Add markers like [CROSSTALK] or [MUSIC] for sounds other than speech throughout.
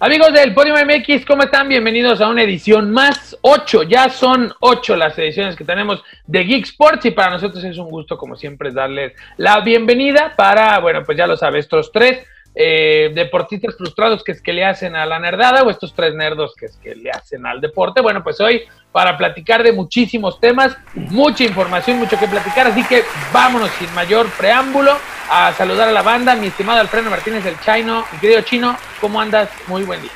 Amigos del Podium MX, ¿cómo están? Bienvenidos a una edición más, ocho, ya son ocho las ediciones que tenemos de Geek Sports y para nosotros es un gusto, como siempre, darles la bienvenida para, bueno, pues ya lo sabes, estos tres eh, deportistas frustrados que es que le hacen a la nerdada o estos tres nerdos que es que le hacen al deporte. Bueno, pues hoy para platicar de muchísimos temas, mucha información, mucho que platicar, así que vámonos sin mayor preámbulo a saludar a la banda, mi estimado Alfredo Martínez del Chino, mi querido Chino, ¿cómo andas? Muy buen día.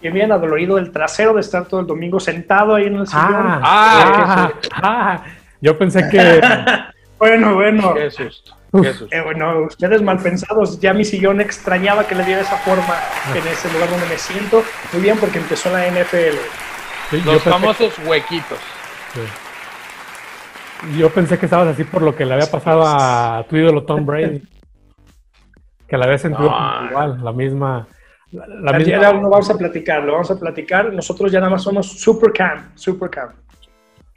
Bien, bien adolorido el trasero de estar todo el domingo sentado ahí en el sillón. Ah, ah, ah yo pensé que [LAUGHS] Bueno, bueno. Qué susto. Eh, bueno, ustedes mal pensados, ya mi sillón extrañaba que le diera esa forma en ese lugar donde me siento. Muy bien, porque empezó la NFL. Los famosos huequitos. Yo pensé que estabas así por lo que le había pasado a tu ídolo Tom Brady. que la había sentido igual, la misma. La, misma... no vamos a platicar, lo vamos a platicar. Nosotros ya nada más somos super cam, super cam.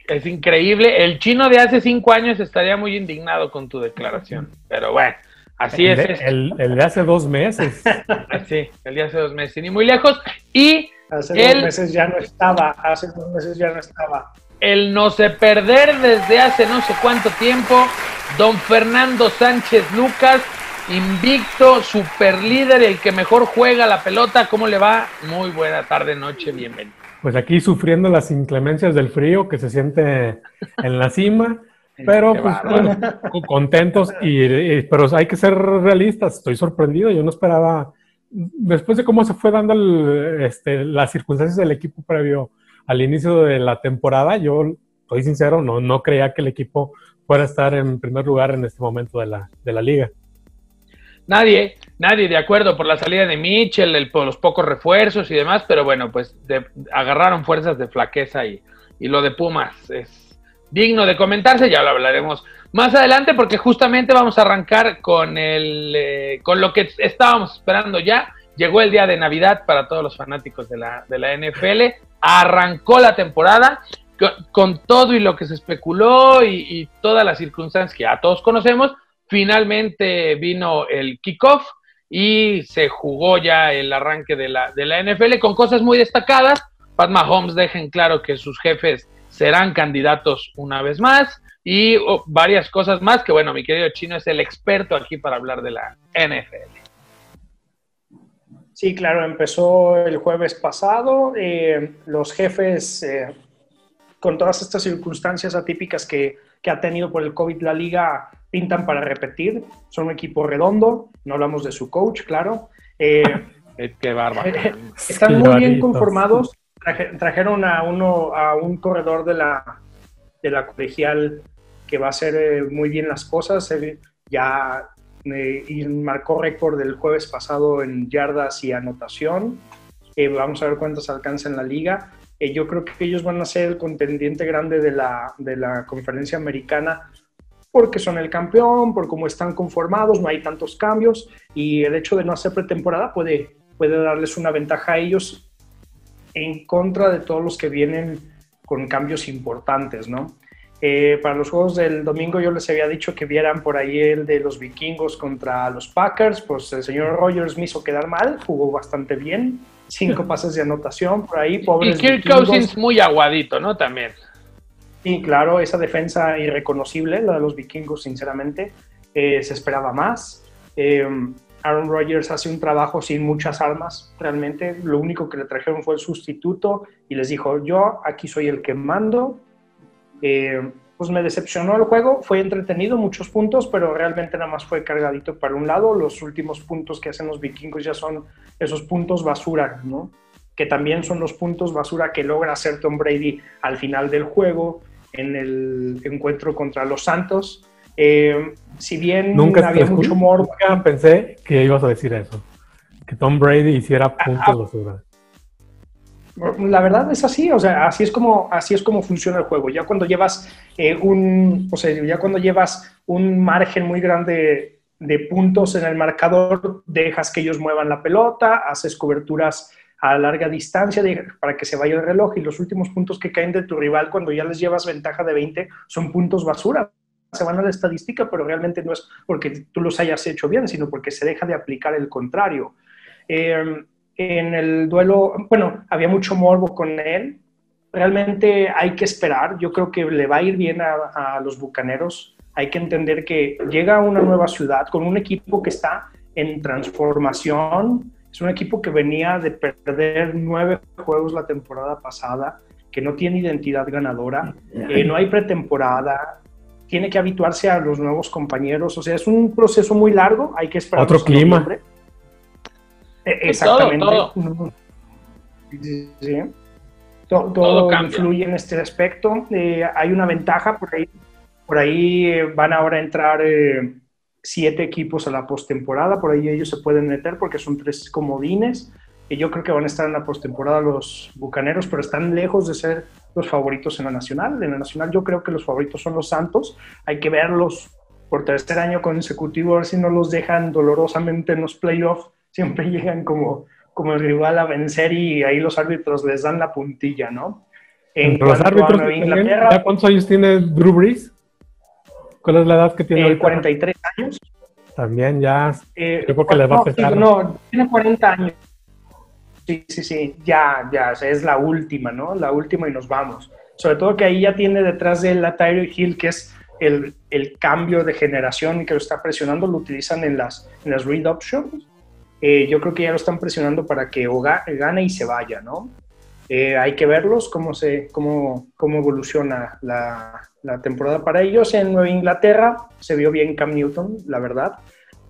Es increíble. El chino de hace cinco años estaría muy indignado con tu declaración. Pero bueno, así es. el, de hace dos meses. [LAUGHS] Sí, el de hace dos meses, ni muy lejos. Y. Hace dos meses ya no estaba. Hace dos meses ya no estaba. El no se perder desde hace no sé cuánto tiempo. Don Fernando Sánchez Lucas, invicto, super líder, el que mejor juega la pelota. ¿Cómo le va? Muy buena tarde, noche, bienvenido. Pues aquí sufriendo las inclemencias del frío que se siente en la cima, [LAUGHS] pero pues, contentos y, pero hay que ser realistas. Estoy sorprendido, yo no esperaba después de cómo se fue dando este, las circunstancias del equipo previo al inicio de la temporada, yo soy sincero, no, no creía que el equipo fuera a estar en primer lugar en este momento de la, de la liga. Nadie, nadie de acuerdo por la salida de Mitchell, por los pocos refuerzos y demás, pero bueno, pues agarraron fuerzas de flaqueza y, y lo de Pumas es digno de comentarse, ya lo hablaremos más adelante porque justamente vamos a arrancar con, el, eh, con lo que estábamos esperando ya. Llegó el día de Navidad para todos los fanáticos de la, de la NFL, arrancó la temporada con, todo y lo que se especuló y, todas las circunstancias que ya todos conocemos, Finalmente vino el kickoff y se jugó ya el arranque de la, de la NFL con cosas muy destacadas. Pat Mahomes dejen claro que sus jefes serán candidatos una vez más y oh, varias cosas más que bueno, mi querido chino es el experto aquí para hablar de la NFL. Sí, claro, empezó el jueves pasado. Eh, los jefes, eh, con todas estas circunstancias atípicas que, que ha tenido por el COVID la liga, pintan para repetir, son un equipo redondo, no hablamos de su coach, claro. Eh, [LAUGHS] Qué bárbaro. están muy bien conformados, trajeron a, uno, a un corredor de la, de la colegial que va a hacer eh, muy bien las cosas, ya y marcó récord del jueves pasado en yardas y anotación. Eh, vamos a ver cuántos alcanza en la liga. yo creo que ellos van a ser el contendiente grande de la, de la conferencia americana porque son el campeón, por cómo están conformados, no hay tantos cambios y el hecho de no hacer pretemporada puede, puede darles una ventaja a ellos en contra de todos los que vienen con cambios importantes, ¿no? Eh, para los juegos del domingo yo les había dicho que vieran por ahí el de los vikingos contra los Packers, pues el señor Rogers me hizo quedar mal, jugó bastante bien, cinco [LAUGHS] pases de anotación por ahí, pobres Y Kirk Cousins muy aguadito, ¿no? También. Sí, claro, esa defensa irreconocible, la de los vikingos, sinceramente, eh, se esperaba más. Eh, Aaron Rodgers hace un trabajo sin muchas armas, realmente. Lo único que le trajeron fue el sustituto y les dijo, yo aquí soy el que mando. Eh, pues me decepcionó el juego, fue entretenido, muchos puntos, pero realmente nada más fue cargadito para un lado. Los últimos puntos que hacen los vikingos ya son esos puntos basura, ¿no? Que también son los puntos basura que logra hacer Tom Brady al final del juego en el encuentro contra los Santos. Eh, si bien nunca había mucho humor. Nunca pensé que ibas a decir eso. Que Tom Brady hiciera ah, puntos basura. La verdad es así, o sea, así es como, así es como funciona el juego. Ya cuando llevas eh, un, o sea, ya cuando llevas un margen muy grande de puntos en el marcador, dejas que ellos muevan la pelota, haces coberturas a larga distancia para que se vaya el reloj y los últimos puntos que caen de tu rival cuando ya les llevas ventaja de 20 son puntos basura, se van a la estadística, pero realmente no es porque tú los hayas hecho bien, sino porque se deja de aplicar el contrario. Em, en el duelo, bueno, había mucho morbo con él. Realmente hay que esperar. Yo creo que le va a ir bien a, a los bucaneros. Hay que entender que llega a una nueva ciudad con un equipo que está en transformación. Es un equipo que venía de perder nueve juegos la temporada pasada, que no tiene identidad ganadora, eh, no hay pretemporada, tiene que habituarse a los nuevos compañeros. O sea, es un proceso muy largo. Hay que esperar. Otro clima. Exactamente. Todo, influye en este aspecto. Eh, hay una ventaja por ahí. Por ahí eh, van ahora a entrar siete equipos a la postemporada. Por ahí ellos se pueden meter porque son tres comodines. Y yo creo que van a estar en la postemporada los bucaneros, pero están lejos de ser los favoritos en la nacional. En la nacional yo creo que los favoritos son los Santos. Hay que verlos por tercer año consecutivo, a ver si no los dejan dolorosamente en los playoffs siempre [LAUGHS] llegan como, como el rival a vencer y ahí los árbitros les dan la puntilla, ¿no? En los árbitros Inglaterra, ¿cuántos años tiene Drew Brees? ¿Cuál es la edad que tiene? Eh, 43 años. También ya, eh, creo que le va a pesar. No, tiene 40 años. Sí, sí, sí, ya, ya, es la última, ¿no? La última y nos vamos. Sobre todo que ahí ya tiene detrás de él a Hill, que es el, el, cambio de generación y que lo está presionando, lo utilizan en las, en las read options eh, yo creo que ya lo están presionando para que gane y se vaya, ¿no? Eh, hay que verlos, cómo, se, cómo, cómo evoluciona la, la, temporada para ellos. En Nueva Inglaterra se vio bien Cam Newton, la verdad,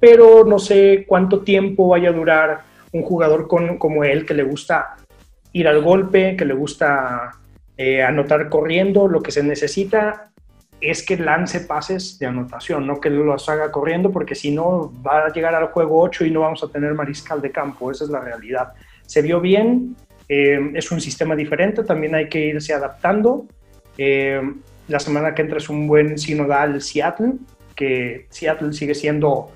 pero no sé cuánto tiempo vaya a durar un jugador con, como él que le gusta ir al golpe, que le gusta eh, anotar corriendo, lo que se necesita es que lance pases de anotación, no que los haga corriendo, porque si no va a llegar al juego 8 y no vamos a tener mariscal de campo, esa es la realidad. Se vio bien, eh, es un sistema diferente, también hay que irse adaptando. Eh, la semana que entra es un buen sinodal Seattle, que Seattle sigue siendo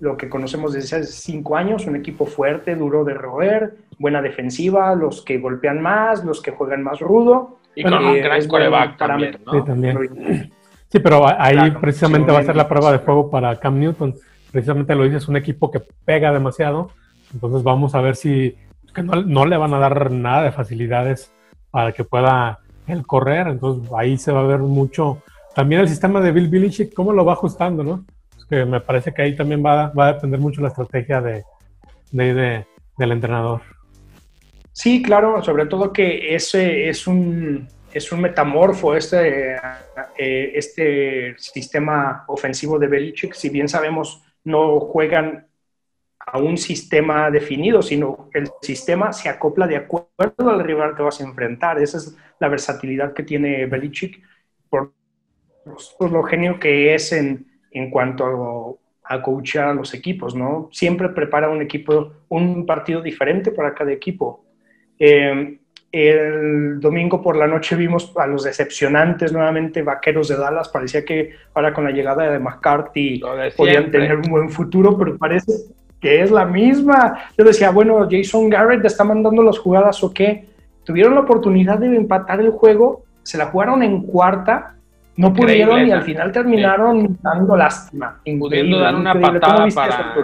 lo que conocemos desde hace cinco años, un equipo fuerte, duro de roer, buena defensiva, los que golpean más, los que juegan más rudo. Y con un gran coreback también, ¿no? Sí, también. Sí, pero ahí precisamente va a ser la prueba de fuego para Cam Newton. Precisamente lo dices, un equipo que pega demasiado. Entonces vamos a ver si no, le van a dar nada de facilidades para que pueda él correr. Entonces ahí se va a ver mucho. También el sistema de Bill Belichick, cómo lo va ajustando, ¿no? que me parece que ahí también va, va a depender mucho la estrategia de, de, del entrenador. Sí, claro, sobre todo que ese es un, es un metamorfo este, eh, este sistema ofensivo de Belichick. Si bien sabemos, no juegan a un sistema definido, sino el sistema se acopla de acuerdo al rival que vas a enfrentar. Esa es la versatilidad que tiene Belichick por, lo genio que es en, en cuanto a, a coachar a los equipos, ¿no? Siempre prepara un equipo, un partido diferente para cada equipo. Eh, el domingo por la noche vimos a los decepcionantes nuevamente vaqueros de Dallas. Parecía que ahora con la llegada de McCarthy podían tener un buen futuro, pero parece que es la misma. Yo decía, bueno, Jason Garrett está mandando las jugadas o qué. Tuvieron la oportunidad de empatar el juego, se la jugaron en cuarta, no pudieron y al final terminaron dando lástima. Pudiendo dar una patada para...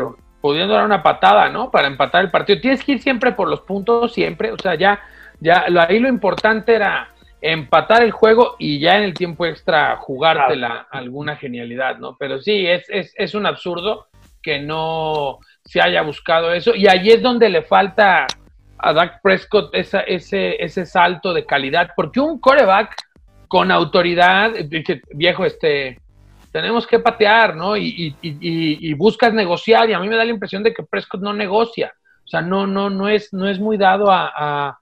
pudiendo dar una patada, ¿no? Para empatar el partido. Tienes que ir siempre por los puntos, siempre. O sea, ya ya ahí lo importante era empatar el juego y ya en el tiempo extra jugártela alguna genialidad, ¿no? Pero sí, es, es, es un absurdo que no se haya buscado eso. Y ahí es donde le falta a Dak Prescott esa, ese, ese salto de calidad, porque un coreback con autoridad, dice, viejo, este, tenemos que patear, ¿no? Y, y, y, y, buscas negociar, y a mí me da la impresión de que Prescott no negocia, o sea, no, no, no, es, no es muy dado a a,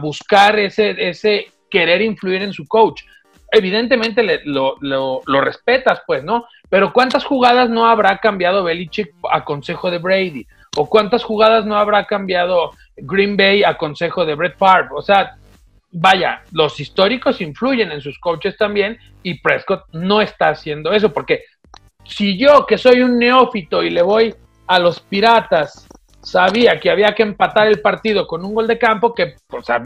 buscar ese, ese querer influir en su coach. Evidentemente lo, lo, respetas, pues, ¿no? Pero ¿cuántas jugadas no habrá cambiado Belichick a consejo de Brady? ¿O cuántas jugadas no habrá cambiado Green Bay a consejo de Brett Favre? O sea, vaya, los históricos influyen en sus coaches también y Prescott no está haciendo eso, porque si yo, que soy un neófito y le voy a los piratas sabía que había que empatar el partido con un gol de campo que, pues, a,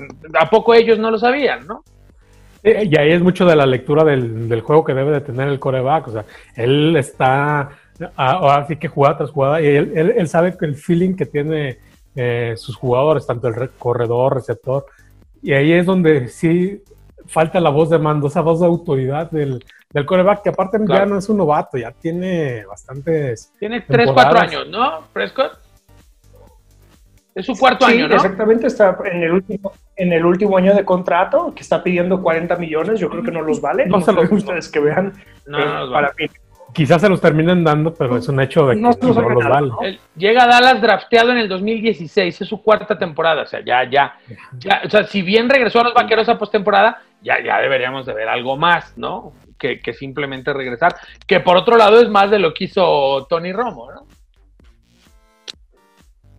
poco ellos no lo sabían, ¿no? y ahí es mucho de la lectura del, juego que debe de tener el coreback. O sea, él está así que jugada tras jugada y él, él, sabe que el feeling que tiene eh, sus jugadores, tanto el corredor, receptor, y ahí es donde sí falta la voz de mando, esa voz de autoridad del, del coreback, que aparte ya no es un novato, ya tiene bastantes. Tiene 3, 4 años, ¿no, Prescott? Es su cuarto año, ¿no? Exactamente, está en el último en el último año de contrato, que está pidiendo 40 millones, yo creo que no los vale. No, se los ustedes que vean. No, eh, para Quizás se los terminen dando, pero es un hecho de que no, los vale. Llega a Dallas drafteado en el 2016, es su cuarta temporada, o sea, ya, ya, ya, o sea, si bien regresó a los vaqueros a postemporada, ya, ya deberíamos de ver algo más, ¿no? Que, que simplemente regresar, que por otro lado es más de lo que hizo Tony Romo, ¿no?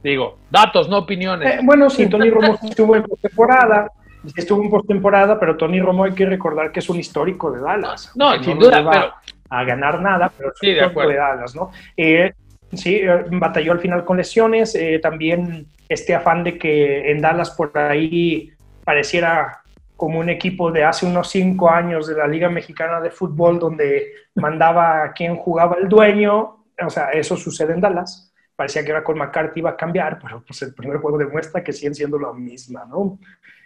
Digo, datos, no opiniones. Eh, bueno, sí, Tony [LAUGHS] Romo estuvo en postemporada, estuvo en postemporada, pero Tony Romo hay que recordar que es un histórico de Dallas. No, sin duda, pero... A ganar nada, pero es un histórico de, Dallas, ¿no? Eh, sí, eh, batalló al final con lesiones, también este afán de que en Dallas por ahí pareciera como un equipo de hace unos cinco años de la Liga Mexicana de Fútbol donde mandaba a quien jugaba el dueño, o sea, eso sucede en Dallas parecía que era con McCarthy iba a cambiar, pero pues el primer juego demuestra que siguen siendo la misma, ¿no?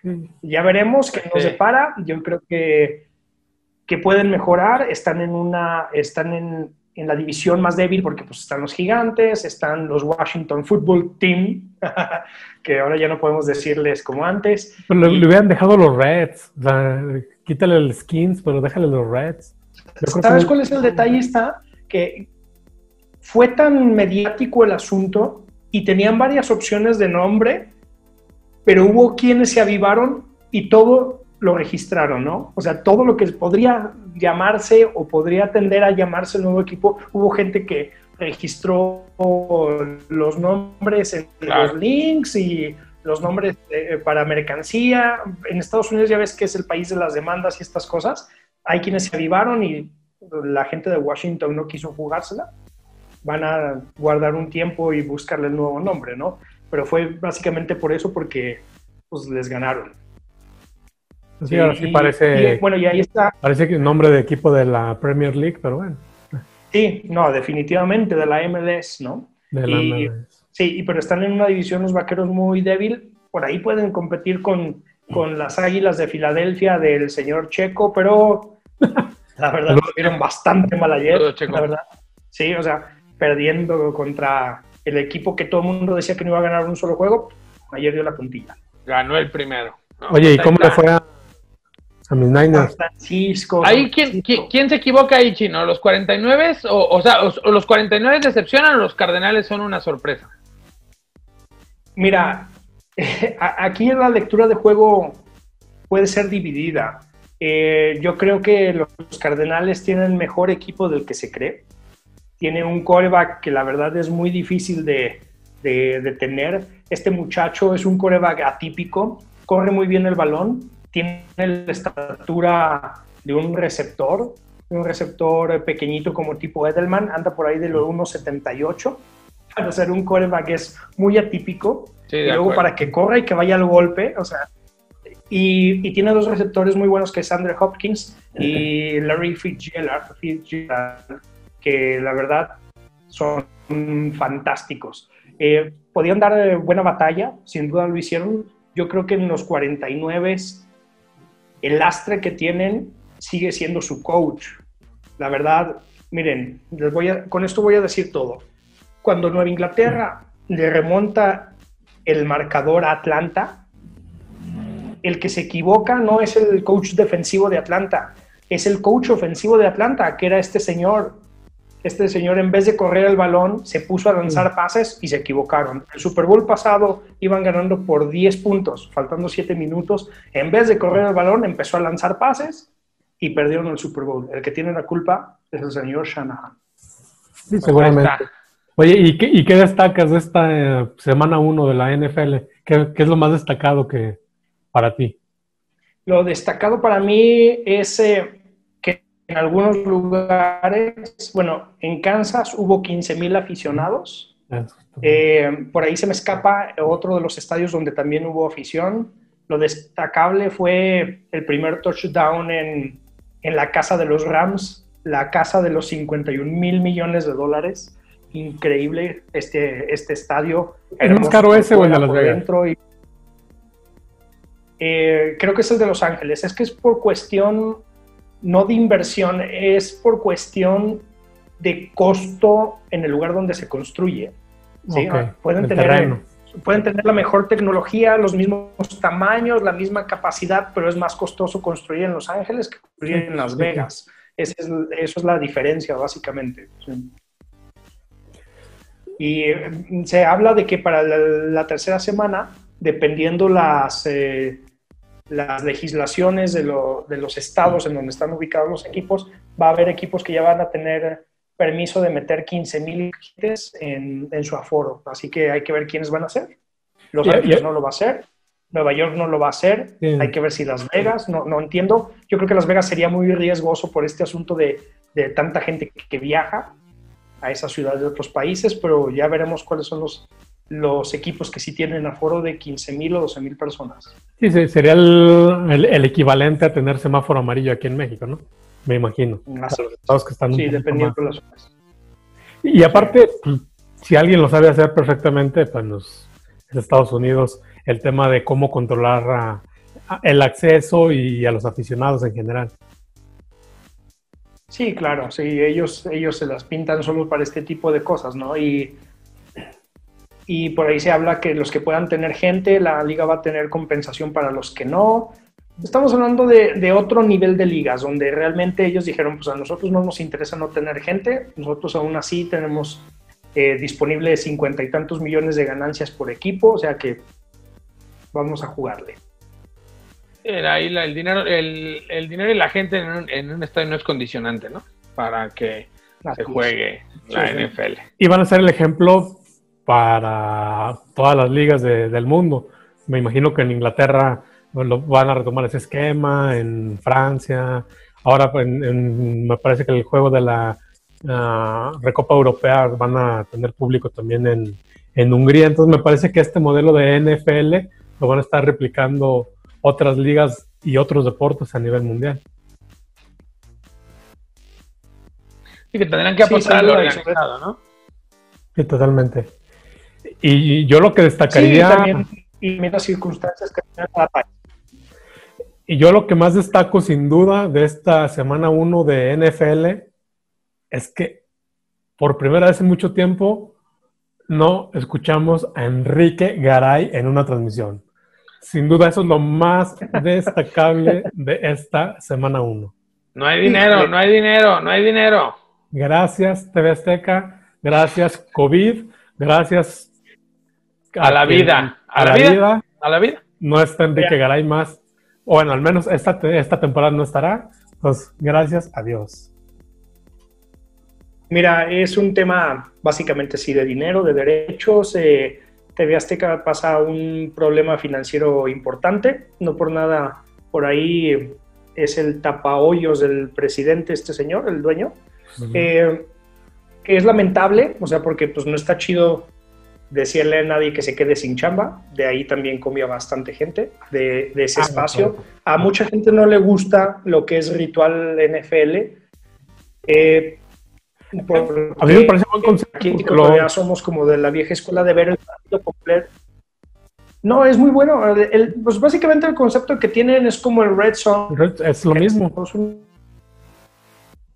Mm. Ya veremos qué nos separa. Yo creo que, que pueden mejorar. Están en una, están en, en, la división más débil porque pues están los gigantes, están los Washington Football Team, [LAUGHS] que ahora ya no podemos decirles como antes. Pero le, hubieran dejado los Reds. quítale el skins, pero déjale los Reds. ¿Sabes cuál es el detalle? Está que fue tan mediático el asunto y tenían varias opciones de nombre, pero hubo quienes se avivaron y todo lo registraron, ¿no? O sea, todo lo que podría llamarse o podría tender a llamarse el nuevo equipo, hubo gente que registró los nombres en los links y los nombres eh, para mercancía. En Estados Unidos ya ves que es el país de las demandas y estas cosas. Hay quienes se avivaron y la gente de Washington no quiso jugársela van a guardar un tiempo y buscarle el nuevo nombre, ¿no? Pero fue básicamente por eso, porque pues les ganaron. Sí, ahora sí parece. bueno, y ahí está. Parece que el nombre de equipo de la Premier League, pero bueno. Sí, no, definitivamente de la MLS, ¿no? De la MLS. Sí, pero están en una división los vaqueros muy débil. Por ahí pueden competir con, con las águilas de Filadelfia del señor Checo, pero [LAUGHS] la verdad, lo bastante mal ayer. La verdad. Sí, o sea, perdiendo contra el equipo que todo el mundo decía que no iba a ganar un solo juego, ayer dio la puntilla. Ganó el primero. Oye, ¿y cómo le fue a, mis Niners? Francisco. Ahí, ¿quién, ¿quién, se equivoca ahí, Chino? ¿Los 49? O, o sea, o, ¿los 49 decepcionan o los Cardenales son una sorpresa? Mira, [LAUGHS] aquí en la lectura de juego puede ser dividida. Eh, yo creo que los Cardenales tienen mejor equipo del que se cree tiene un coreback que la verdad es muy difícil de, de, tener. Este muchacho es un coreback atípico, corre muy bien el balón, tiene la estatura de un receptor, un receptor pequeñito como tipo Edelman, anda por ahí de los 1.78. Para ser un coreback es muy atípico. y luego para que corra y que vaya al golpe, o sea, y, y, tiene dos receptores muy buenos que es Andrew Hopkins y Larry Fitzgerald, Fitzgerald que la verdad son fantásticos. Eh, podían dar eh, buena batalla, sin duda lo hicieron. Yo creo que en los 49 el lastre que tienen sigue siendo su coach. La verdad, miren, les voy a, con esto voy a decir todo. Cuando Nueva Inglaterra le remonta el marcador a Atlanta, el que se equivoca no es el coach defensivo de Atlanta, es el coach ofensivo de Atlanta, que era este señor este señor en vez de correr el balón se puso a lanzar mm. pases y se equivocaron. El Super Bowl pasado iban ganando por 10 puntos, faltando 7 minutos. En vez de correr el balón empezó a lanzar pases y perdieron el Super Bowl. El que tiene la culpa es el señor Shanahan. Sí, seguramente. Oye, ¿y qué, ¿y qué, destacas de esta eh, semana 1 de la NFL? ¿Qué, ¿Qué, es lo más destacado que para ti? Lo destacado para mí es eh, en algunos lugares, bueno, en Kansas hubo 15 mil aficionados. Eh, por ahí se me escapa otro de los estadios donde también hubo afición. lo destacable fue el primer touchdown en, en la casa de los Rams, la casa de los 51 mil millones de dólares. Increíble este, este estadio. ¿Es más caro ese o el de Las Vegas? Eh, creo que es el de Los Ángeles. Es que es por cuestión, no de inversión, es por cuestión de costo en el lugar donde se construye. Pueden tener pueden tener la mejor tecnología, los mismos tamaños, la misma capacidad, pero es más costoso construir en Los Ángeles que construir en Las Vegas. es, eso es la diferencia, básicamente. Y mm, se habla de que para la, tercera semana, dependiendo las, eh, las legislaciones de, de, los estados en donde están ubicados los equipos, va a haber equipos que ya van a tener permiso de meter 15 mil en, en su aforo. Así que hay que ver quiénes van a ser. Los Ángeles no lo va a hacer. Nueva York no lo va a hacer. Hay que ver si Las Vegas, no, no entiendo. Yo creo que Las Vegas sería muy riesgoso por este asunto de, de tanta gente que viaja a esa ciudad de otros países, pero ya veremos cuáles son los, los equipos que sí tienen aforo de 15 mil o 12 mil personas. Sí, sería el, el, equivalente a tener semáforo amarillo aquí en México, ¿no? me imagino. los que están sí, dependiendo de las zonas. Y aparte, pues, si alguien lo sabe hacer perfectamente, pues los Estados Unidos, el tema de cómo controlar el acceso y a los aficionados en general. Sí, claro, sí, ellos, ellos se las pintan solo para este tipo de cosas, ¿no? Y, y por ahí se habla que los que puedan tener gente, la liga va a tener compensación para los que no, Estamos hablando de, otro nivel de ligas, donde realmente ellos dijeron, pues a nosotros no nos interesa no tener gente, nosotros aún así tenemos eh, disponible cincuenta y tantos millones de ganancias por equipo, o sea que vamos a jugarle. Ahí el, dinero, el, dinero y la gente en un, estadio no es condicionante, ¿no? Para que se juegue la NFL. Y van a ser el ejemplo para todas las ligas del mundo. Me imagino que en Inglaterra van a retomar ese esquema en Francia. Ahora pues, me parece que el juego de la Recopa Europea van a tener público también en, en, Hungría. Entonces me parece que este modelo de NFL lo van a estar replicando otras ligas y otros deportes a nivel mundial. Y que tendrán que apostar organizado, ¿no? Sí, totalmente. Y yo lo que destacaría... Sí, también, y las circunstancias que tiene cada país. Y yo lo que más destaco sin duda de esta semana 1 de NFL es que por primera vez en mucho tiempo no escuchamos a Enrique Garay en una transmisión. Sin duda eso es lo más [LAUGHS] destacable de esta semana 1. No hay dinero, no hay dinero, no hay dinero. Gracias TV Azteca, gracias COVID, gracias a, la vida, a, la, vida, a la vida. No está Enrique Garay más bueno, al menos esta, esta temporada no estará. Pues gracias a Dios. Mira, es un tema básicamente sí de dinero, de derechos. Eh, TV Azteca pasa un problema financiero importante. No por nada, por ahí es el tapahoyos del presidente, este señor, el dueño. Eh, que es lamentable, o sea, porque pues no está chido decirle a nadie que se quede sin chamba, de ahí también comió bastante gente de, ese ah, espacio. A mucha gente no le gusta lo que es ritual NFL. Eh, a mí me parece buen concepto. Aquí somos como de la vieja escuela de ver el partido completo. No, es muy bueno. pues básicamente el concepto que tienen es como el Red Zone. Es lo mismo.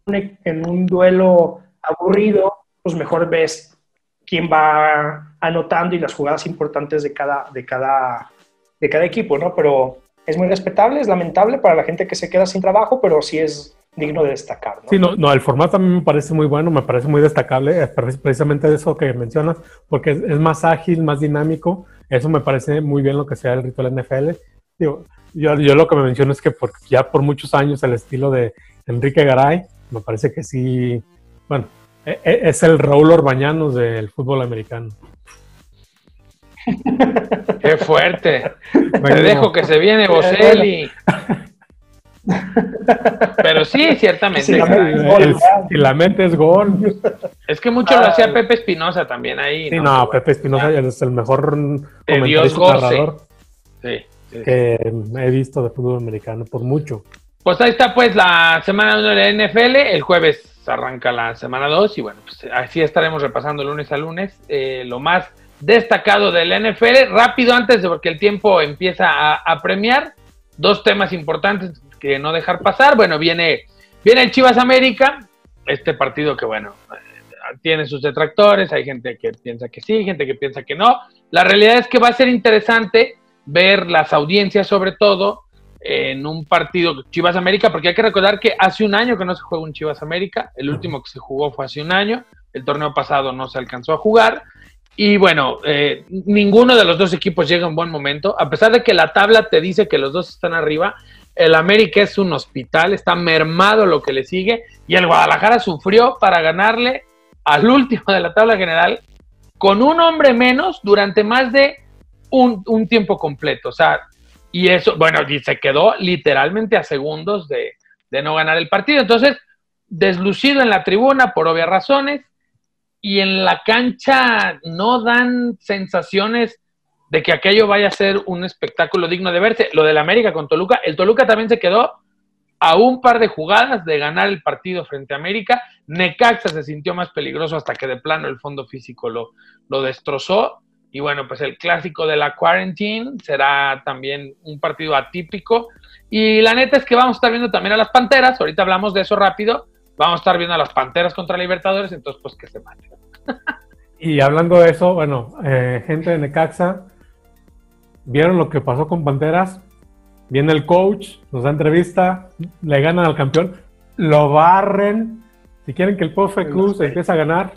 en un duelo aburrido, pues mejor ves quién va anotando y las jugadas importantes de cada, de cada, de cada equipo, ¿no? Pero es muy respetable, es lamentable para la gente que se queda sin trabajo, pero sí es digno de destacar. ¿no? Sí, no, no, el formato a mí me parece muy bueno, me parece muy destacable, precisamente eso que mencionas, porque es, más ágil, más dinámico, eso me parece muy bien lo que sea el ritual NFL. Digo, yo, yo lo que me menciono es que por, ya por muchos años el estilo de Enrique Garay, me parece que sí, bueno, es el Raúl Orbañanos del fútbol americano. Qué fuerte. [LAUGHS] Me dejo que se viene Boselli. Pero sí, ciertamente. Si la, mente es gol. Es que mucho lo hacía Pepe Espinosa también ahí. Sí, no, Pepe Espinosa es el mejor comentarista narrador. Sí. que he visto de fútbol americano, por mucho. Pues ahí está pues la semana 1 de la NFL, el jueves arranca la semana 2 y bueno, pues así estaremos repasando lunes a lunes eh, lo más destacado del NFL. Rápido antes de porque el tiempo empieza a, a, premiar, dos temas importantes que no dejar pasar. Bueno, viene, viene el Chivas América, este partido que bueno, tiene sus detractores, hay gente que piensa que sí, gente que piensa que no. La realidad es que va a ser interesante ver las audiencias sobre todo en un partido Chivas América, porque hay que recordar que hace un año que no se juega un Chivas América, el último que se jugó fue hace un año, el torneo pasado no se alcanzó a jugar, y bueno, eh, ninguno de los dos equipos llega en buen momento, a pesar de que la tabla te dice que los dos están arriba, el América es un hospital, está mermado lo que le sigue, y el Guadalajara sufrió para ganarle al último de la tabla general con un hombre menos durante más de un, un tiempo completo, o sea, y eso, bueno, y se quedó literalmente a segundos de, no ganar el partido. Entonces, deslucido en la tribuna por obvias razones y en la cancha no dan sensaciones de que aquello vaya a ser un espectáculo digno de verse. Lo del América con Toluca, el Toluca también se quedó a un par de jugadas de ganar el partido frente a América. Necaxa se sintió más peligroso hasta que de plano el fondo físico lo, lo destrozó. Y bueno, pues el clásico de la quarantine será también un partido atípico. Y la neta es que vamos a estar viendo también a las Panteras, ahorita hablamos de eso rápido, vamos a estar viendo a las Panteras contra Libertadores, entonces pues que se maten. [LAUGHS] y hablando de eso, bueno, eh, gente de Necaxa, ¿vieron lo que pasó con Panteras? Viene el coach, nos da entrevista, le ganan al campeón, lo barren. Si quieren que el Profe Cruz empiece a ganar,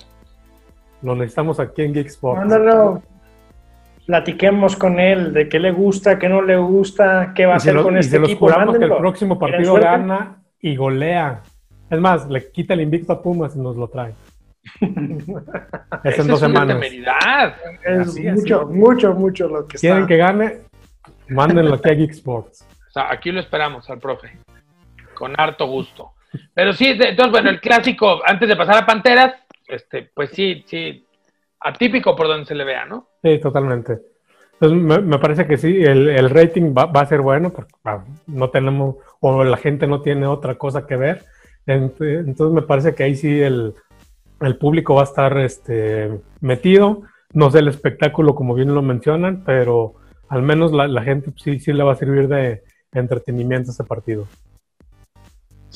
lo necesitamos aquí en Geek Sports platiquemos con él de qué le gusta, qué no le gusta, qué va a hacer con este equipo. que el próximo partido gana y golea. Es más, le quita el invicto a Pumas y nos lo trae. [LAUGHS] es en dos semanas. Es mucho, mucho, mucho lo que Quieren que gane, mándenlo aquí a Geek Sports. [LAUGHS] O sea, aquí lo esperamos al profe. Con harto gusto. Pero sí, entonces, bueno, el clásico, antes de pasar a Panteras, este, pues sí, sí, atípico por donde se le vea, ¿no? Sí, totalmente. Entonces, me, parece que sí, el, rating va, a ser bueno, porque no tenemos, o la gente no tiene otra cosa que ver. Entonces, me parece que ahí sí el, público va a estar este, metido. No sé el espectáculo, como bien lo mencionan, pero al menos la, gente sí, sí le va a servir de entretenimiento ese partido.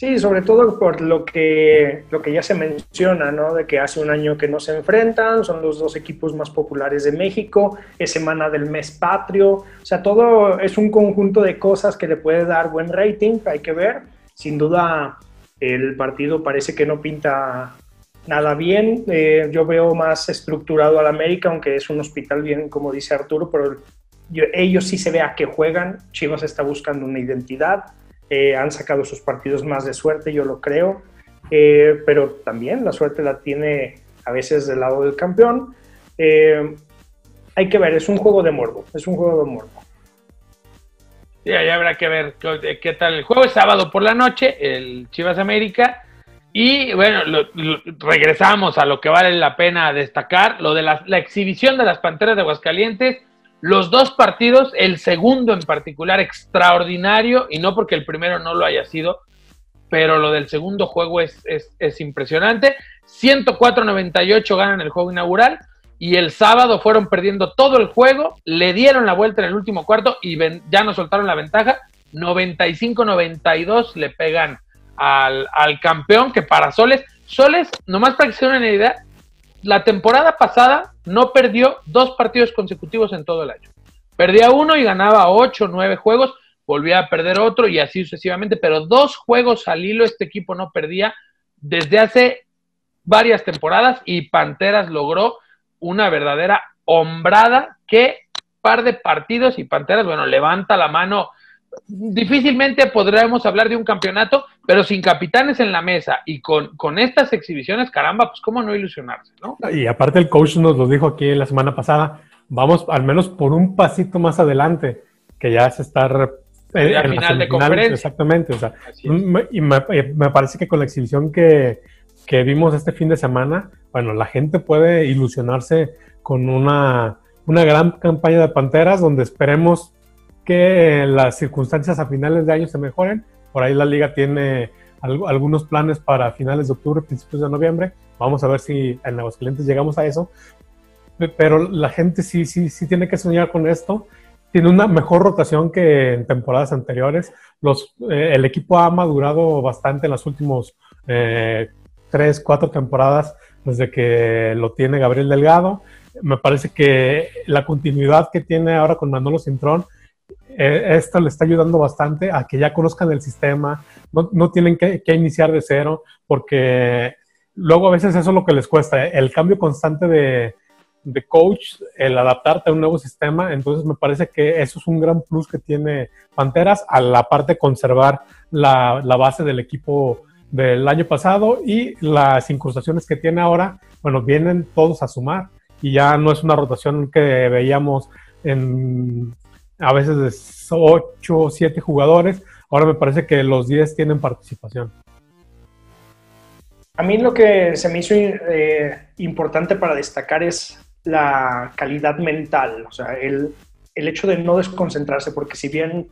Sí, sobre todo por lo que, lo que ya se menciona, ¿no? De que hace un año que no se enfrentan, son los dos equipos más populares de México, es semana del mes patrio, o sea, todo es un conjunto de cosas que le puede dar buen rating, hay que ver. Sin duda, el partido parece que no pinta nada bien. Eh, yo veo más estructurado al América, aunque es un hospital bien, como dice Arturo, pero ellos sí se ve a que juegan. Chivas está buscando una identidad eh, han sacado sus partidos más de suerte, yo lo creo, eh, pero también la suerte la tiene a veces del lado del campeón. Eh, hay que ver, es un juego de morbo, es un juego de morbo. Sí, ahí habrá que ver qué, tal el juego. Es sábado por la noche, el Chivas América. Y bueno, regresamos a lo que vale la pena destacar, lo de la, la exhibición de las Panteras de Aguascalientes los dos partidos, el segundo en particular, extraordinario, y no porque el primero no lo haya sido, pero lo del segundo juego es, es, impresionante. 104-98 ganan el juego inaugural y el sábado fueron perdiendo todo el juego, le dieron la vuelta en el último cuarto y ya no soltaron la ventaja. 95-92 le pegan al, al, campeón, que para Soles, Soles, nomás para que se den una idea, la temporada pasada no perdió dos partidos consecutivos en todo el año. Perdía uno y ganaba ocho, nueve juegos, volvía a perder otro y así sucesivamente, pero dos juegos al hilo este equipo no perdía desde hace varias temporadas y Panteras logró una verdadera hombrada que par de partidos y Panteras, bueno, levanta la mano difícilmente podremos hablar de un campeonato, pero sin capitanes en la mesa y con, con, estas exhibiciones, caramba, pues cómo no ilusionarse, ¿no? Y aparte el coach nos lo dijo aquí la semana pasada, vamos al menos por un pasito más adelante, que ya es estar en, en final de conferencia. Exactamente, o sea, y me, me, parece que con la exhibición que, que vimos este fin de semana, bueno, la gente puede ilusionarse con una, una gran campaña de Panteras donde esperemos que las circunstancias a finales de año se mejoren. Por ahí la liga tiene algunos planes para finales de octubre, principios de noviembre. Vamos a ver si en Aguascalientes llegamos a eso. Pero la gente sí, sí, sí tiene que soñar con esto. Tiene una mejor rotación que en temporadas anteriores. Los, eh, el equipo ha madurado bastante en las últimas eh, tres, cuatro temporadas desde que lo tiene Gabriel Delgado. Me parece que la continuidad que tiene ahora con Manolo Cintrón eh, esto le está ayudando bastante a que ya conozcan el sistema, no, tienen que, iniciar de cero, porque luego a veces eso es lo que les cuesta, el cambio constante de, coach, el adaptarte a un nuevo sistema, entonces me parece que eso es un gran plus que tiene Panteras, a la parte de conservar la, la base del equipo del año pasado y las incrustaciones que tiene ahora, bueno, vienen todos a sumar y ya no es una rotación que veíamos en a veces de 8 o 7 jugadores. Ahora me parece que los 10 tienen participación. A mí lo que se me hizo eh, importante para destacar es la calidad mental, o sea, el, el hecho de no desconcentrarse, porque si bien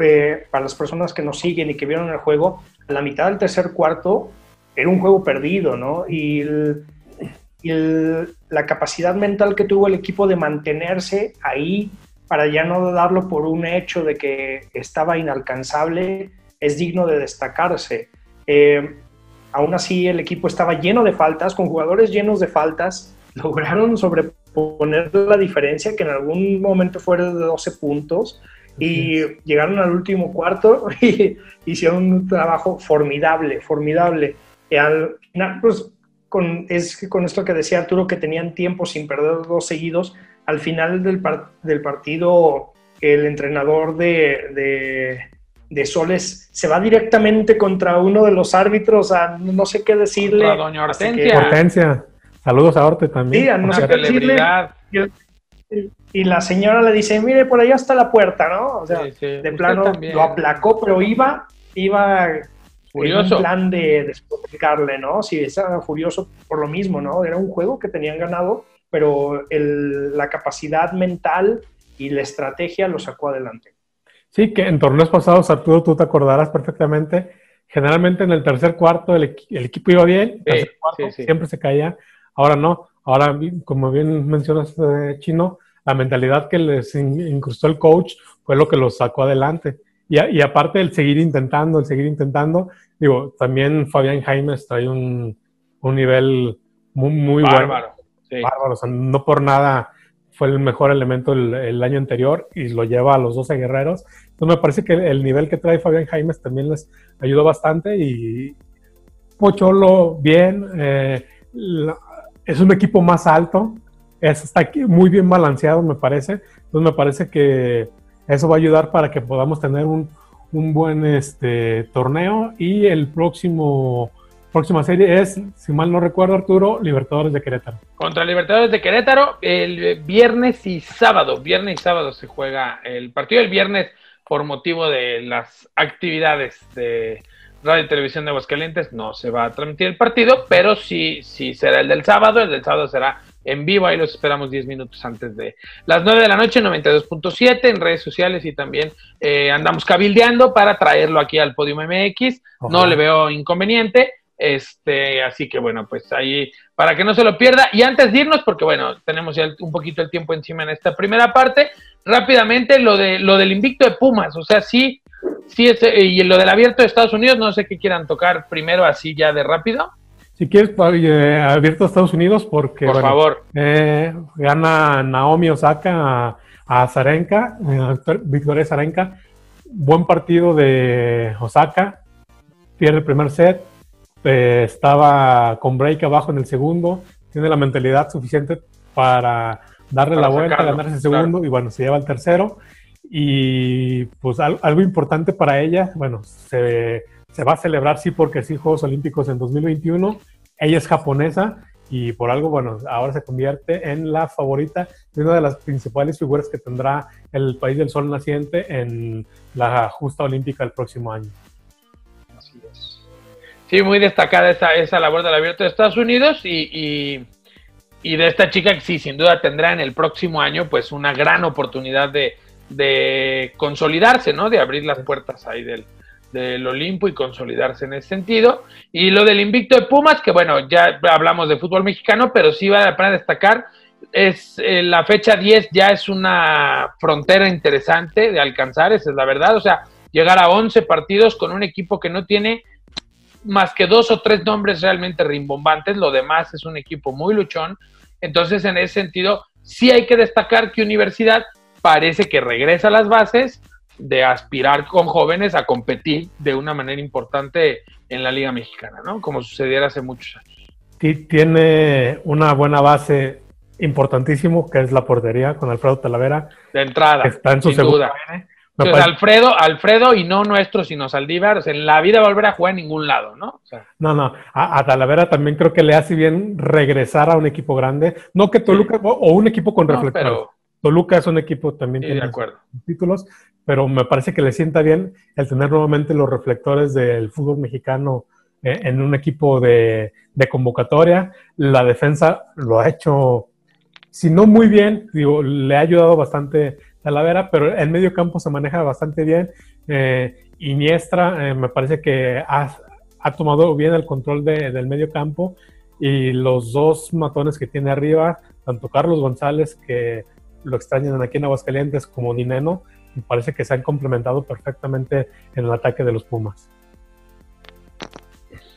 eh, para las personas que nos siguen y que vieron el juego, la mitad del tercer cuarto era un juego perdido, ¿no? Y la capacidad mental que tuvo el equipo de mantenerse ahí para ya no darlo por un hecho de que estaba inalcanzable, es digno de destacarse. Eh, aún así, el equipo estaba lleno de faltas, con jugadores llenos de faltas, [LAUGHS] lograron sobreponer la diferencia, que en algún momento fue de 12 puntos, y llegaron al último cuarto [LAUGHS] y hicieron un trabajo formidable, formidable. Y al final, pues, con, es con esto que decía Arturo, que tenían tiempo sin perder dos seguidos, al final del, del partido el entrenador de, de, Soles se va directamente contra uno de los árbitros a no sé qué decirle. A doña Hortensia. Saludos a Orte también. Sí, a no sé qué decirle. Y, la señora le dice, mire, por allá está la puerta, ¿no? O sea, de plano lo aplacó, pero iba, iba furioso. en plan de despotricarle, ¿no? Sí, estaba furioso por lo mismo, ¿no? Era un juego que tenían ganado pero la capacidad mental y la estrategia lo sacó adelante. Sí, que en torneos pasados, Arturo, tú te acordarás perfectamente, generalmente en el tercer cuarto el, equipo iba bien, siempre se caía, ahora no, ahora como bien mencionas, eh, Chino, la mentalidad que les incrustó el coach fue lo que los sacó adelante. Y, aparte el seguir intentando, el seguir intentando, digo, también Fabián Jaimes trae un, nivel muy, muy bueno bárbaro. O sea, no por nada fue el mejor elemento el, año anterior y lo lleva a los 12 guerreros. Entonces me parece que el nivel que trae Fabián Jaimes también les ayudó bastante y Pocholo bien, eh, es un equipo más alto, está aquí muy bien balanceado me parece. Entonces me parece que eso va a ayudar para que podamos tener un, un buen este, torneo y el próximo próxima serie es, si mal no recuerdo, Arturo, Libertadores de Querétaro. Contra Libertadores de Querétaro, el viernes y sábado. Viernes y sábado se juega el partido. El viernes, por motivo de las actividades de Radio y Televisión de Aguascalientes, no se va a transmitir el partido, pero sí, sí será el del sábado. El del sábado será en vivo. Ahí los esperamos 10 minutos antes de las 9 de la noche, 92.7 en redes sociales y también eh, andamos cabildeando para traerlo aquí al Podium MX. No le veo inconveniente. Este, así que bueno, pues ahí para que no se lo pierda. Y antes de irnos, porque bueno, tenemos ya un poquito el tiempo encima en esta primera parte, rápidamente lo de lo del invicto de Pumas, o sea, sí, sí es, eh, y lo del abierto de Estados Unidos, no sé qué quieran tocar primero así ya de rápido. Si quieres, eh, abierto a Estados Unidos, porque por favor. eh, gana Naomi Osaka a, Zarenka, Victoria Zarenka, buen partido de Osaka, pierde el primer set, eh, estaba con break abajo en el segundo, tiene la mentalidad suficiente para darle la vuelta, ganar ese segundo y bueno, se lleva el tercero. Y pues algo importante para ella, bueno, se, se, va a celebrar sí porque sí Juegos Olímpicos en 2021. Ella es japonesa y por algo, bueno, ahora se convierte en la favorita de una de las principales figuras que tendrá el país del sol naciente en la justa olímpica el próximo año. Sí, muy destacada esa, esa labor del abierto de Estados Unidos y, y, de esta chica que sí, sin duda tendrá en el próximo año pues una gran oportunidad de, de consolidarse, ¿no? De abrir las puertas ahí del, del Olimpo y consolidarse en ese sentido. Y lo del invicto de Pumas, que bueno, ya hablamos de fútbol mexicano, pero sí vale la pena destacar, es eh, la fecha 10 ya es una frontera interesante de alcanzar, esa es la verdad, o sea, llegar a 11 partidos con un equipo que no tiene más que dos o tres nombres realmente rimbombantes, lo demás es un equipo muy luchón, entonces en ese sentido sí hay que destacar que Universidad parece que regresa a las bases, de aspirar con jóvenes a competir de una manera importante en la Liga Mexicana, ¿no? Como sucediera hace muchos años. Tiene una buena base importantísimo, que es la portería con Alfredo Talavera. De entrada. está en su segunda. Alfredo, Alfredo y no nuestro, sino Saldívar, en la vida va a volver a jugar en ningún lado, ¿no? no, no, a, Talavera también creo que le hace bien regresar a un equipo grande, no que Toluca, o, un equipo con reflectores. Toluca es un equipo también tiene de acuerdo. títulos, pero me parece que le sienta bien el tener nuevamente los reflectores del fútbol mexicano eh, en un equipo de, convocatoria. La defensa lo ha hecho, si no muy bien, digo, le ha ayudado bastante Talavera, pero en medio campo se maneja bastante bien. Eh, Iniestra eh, me parece que ha, tomado bien el control del medio campo y los dos matones que tiene arriba, tanto Carlos González, que lo extrañan aquí en Aguascalientes, como Dineno, me parece que se han complementado perfectamente en el ataque de los Pumas.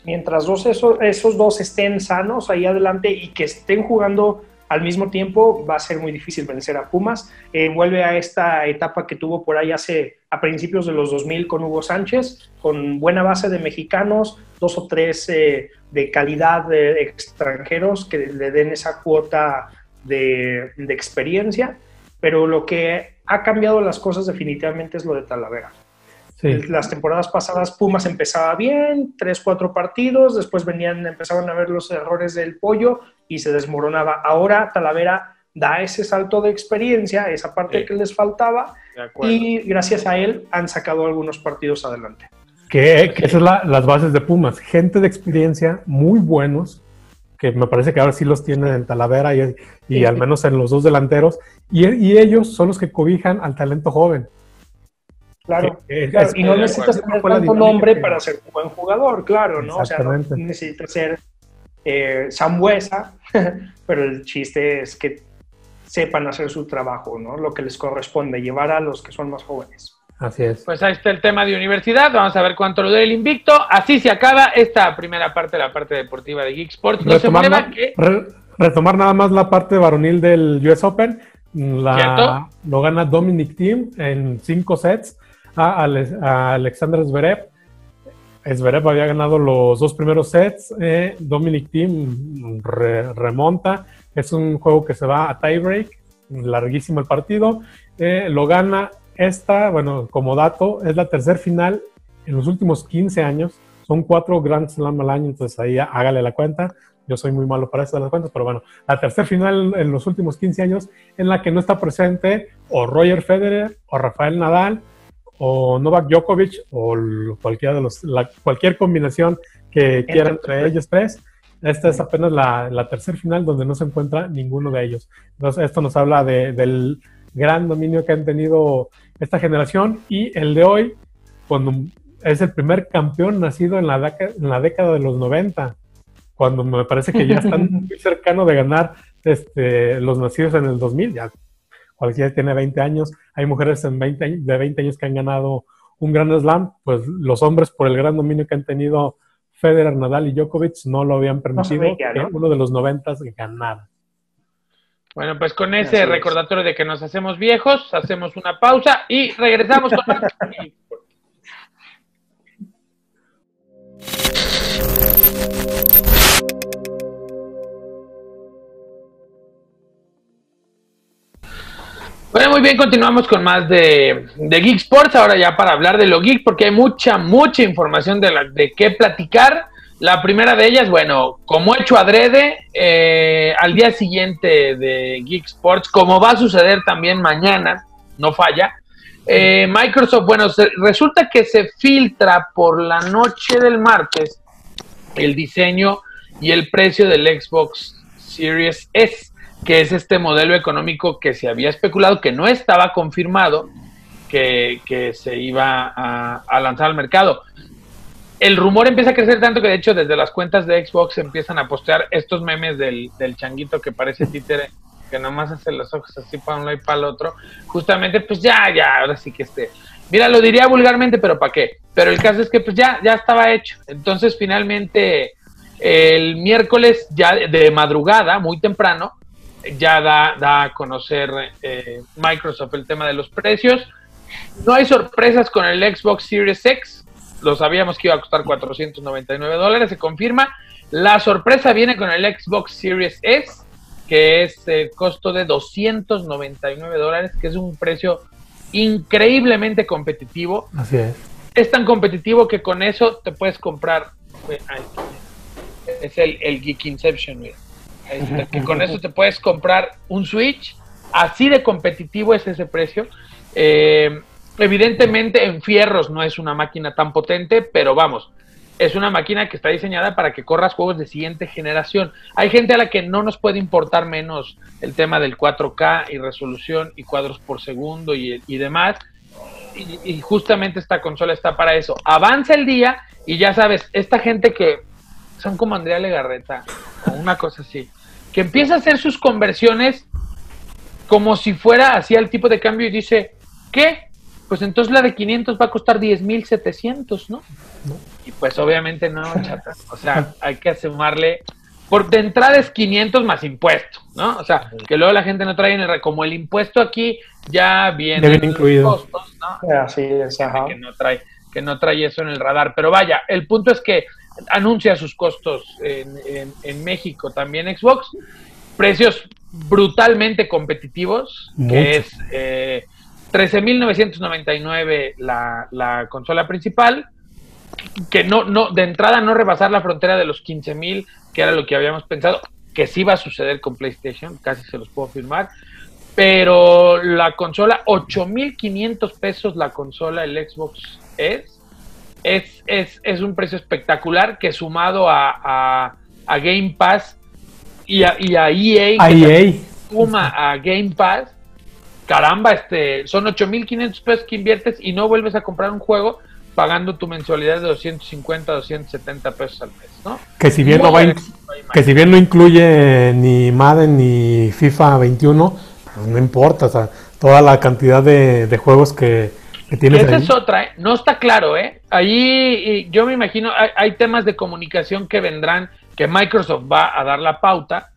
Mientras dos, esos, esos dos estén sanos ahí adelante y que estén jugando al mismo tiempo, va a ser muy difícil vencer a Pumas. Eh, vuelve a esta etapa que tuvo por ahí hace a principios de los 2000 con Hugo Sánchez, con buena base de mexicanos, dos o tres eh, de calidad de extranjeros que le den esa cuota de experiencia, pero lo que ha cambiado las cosas definitivamente es lo de Talavera. Las temporadas pasadas Pumas empezaba bien, tres, cuatro partidos, después venían, empezaban a ver los errores del pollo y se desmoronaba. Ahora Talavera da ese salto de experiencia, esa parte que les faltaba, y gracias a él han sacado algunos partidos adelante. Que, que esas son las bases de Pumas, gente de experiencia muy buenos, que me parece que ahora sí los tienen en Talavera y, y al menos en los dos delanteros, y, y, ellos son los que cobijan al talento joven. Claro, y no necesitas tener tanto nombre para ser un buen jugador, claro, ¿no? O sea, no necesitas ser eh, Sambuesa, [LAUGHS] pero el chiste es que sepan hacer su trabajo, ¿no? Lo que les corresponde, llevar a los que son más jóvenes. Así es. Pues ahí está el tema de universidad. Vamos a ver cuánto lo dé el invicto. Así se acaba esta primera parte, la parte deportiva de Geek Sports. No retomar, que... retomar nada más la parte varonil del US Open. La, lo gana Dominic Thiem en cinco sets a, Alexander Zverev. Zverev había ganado los dos primeros sets. Eh, Dominic Thiem remonta. Es un juego que se va a tiebreak. Larguísimo el partido. Eh, lo gana esta, bueno, como dato, es la tercer final en los últimos 15 años. Son cuatro Grand Slam al año, entonces ahí hágale la cuenta. Yo soy muy malo para eso de las cuentas, pero bueno, la tercera final en los últimos 15 años en la que no está presente o Roger Federer o Rafael Nadal o Novak Djokovic o cualquiera de los, cualquier combinación que quiera entre ellos tres. Esta es apenas la, la tercera final donde no se encuentra ninguno de ellos. Entonces, esto nos habla del gran dominio que han tenido esta generación y el de hoy, cuando es el primer campeón nacido en la, en la década de los 90, cuando me parece que ya están [LAUGHS] muy cercano de ganar este, los nacidos en el 2000, ya cualquiera tiene 20 años, hay mujeres en 20, de 20 años que han ganado un gran slam, pues los hombres por el gran dominio que han tenido Federer, Nadal y Djokovic no lo habían permitido que uno de los 90 ganara. Bueno, pues con ese recordatorio de que nos hacemos viejos, hacemos una pausa y regresamos con [LAUGHS] Bueno, muy bien, continuamos con más de, de, Geek Sports, ahora ya para hablar de lo geek, porque hay mucha, mucha información de, la, de qué platicar. La primera de ellas, bueno, como hecho adrede, eh, al día siguiente de Geek Sports, como va a suceder también mañana, no falla, eh, Microsoft, bueno, resulta que se filtra por la noche del martes el diseño y el precio del Xbox Series S, que es este modelo económico que se había especulado, que no estaba confirmado, que, que se iba a, lanzar al mercado. El rumor empieza a crecer tanto que de hecho desde las cuentas de Xbox empiezan a postear estos memes del, del changuito que parece títere, que nomás hace los ojos así para un lado y para el otro. Justamente, pues ya, ya, ahora sí que este. Mira, lo diría vulgarmente, pero ¿para qué? Pero el caso es que pues ya, ya estaba hecho. Entonces finalmente el miércoles ya de madrugada, muy temprano, ya da, da a conocer eh, Microsoft el tema de los precios. No hay sorpresas con el Xbox Series X. Lo sabíamos que iba a costar 499 dólares, se confirma. La sorpresa viene con el Xbox Series S, que es el costo de 299 dólares, que es un precio increíblemente competitivo. Así es. Es tan competitivo que con eso te puedes comprar. Es el, el Geek Inception, este, que con eso te puedes comprar un Switch. Así de competitivo es ese precio. Eh, evidentemente en fierros no es una máquina tan potente, pero vamos, es una máquina que está diseñada para que corras juegos de siguiente generación. Hay gente a la que no nos puede importar menos el tema del 4K y resolución y cuadros por segundo y, demás. y, justamente esta consola está para eso. Avanza el día y ya sabes, esta gente que son como Andrea Legarreta o una cosa así que empieza a hacer sus conversiones como si fuera así al tipo de cambio y dice, ¿qué? Pues entonces la de 500 va a costar 10.700, ¿no? ¿no? Y pues obviamente no, chata. O sea, hay que sumarle, por de entrada es 500 más impuesto, ¿no? O sea, que luego la gente no trae en el, como el impuesto aquí ya viene incluido. Costos, ¿no? Así es, que no trae que no trae eso en el radar. Pero vaya, el punto es que anuncia sus costos en, México también Xbox, precios brutalmente competitivos, que es eh, 13.999 la, la consola principal, que no, no, de entrada no rebasar la frontera de los 15.000, que era lo que habíamos pensado, que sí va a suceder con PlayStation, casi se los puedo firmar, pero la consola, 8.500 pesos la consola, el Xbox es, es, es, es un precio espectacular que sumado a, a, Game Pass y a, y a EA, e suma a Game Pass, caramba, este, son 8.500 pesos que inviertes y no vuelves a comprar un juego pagando tu mensualidad de 250, 270 pesos al mes, ¿no? Que si bien, no, va que si bien no incluye ni Madden ni FIFA 21, pues no importa, o sea, toda la cantidad de, de juegos que, esa es otra, ¿eh? no está claro, ¿eh? Ahí yo me imagino, hay, temas de comunicación que vendrán, que Microsoft va a dar la pauta,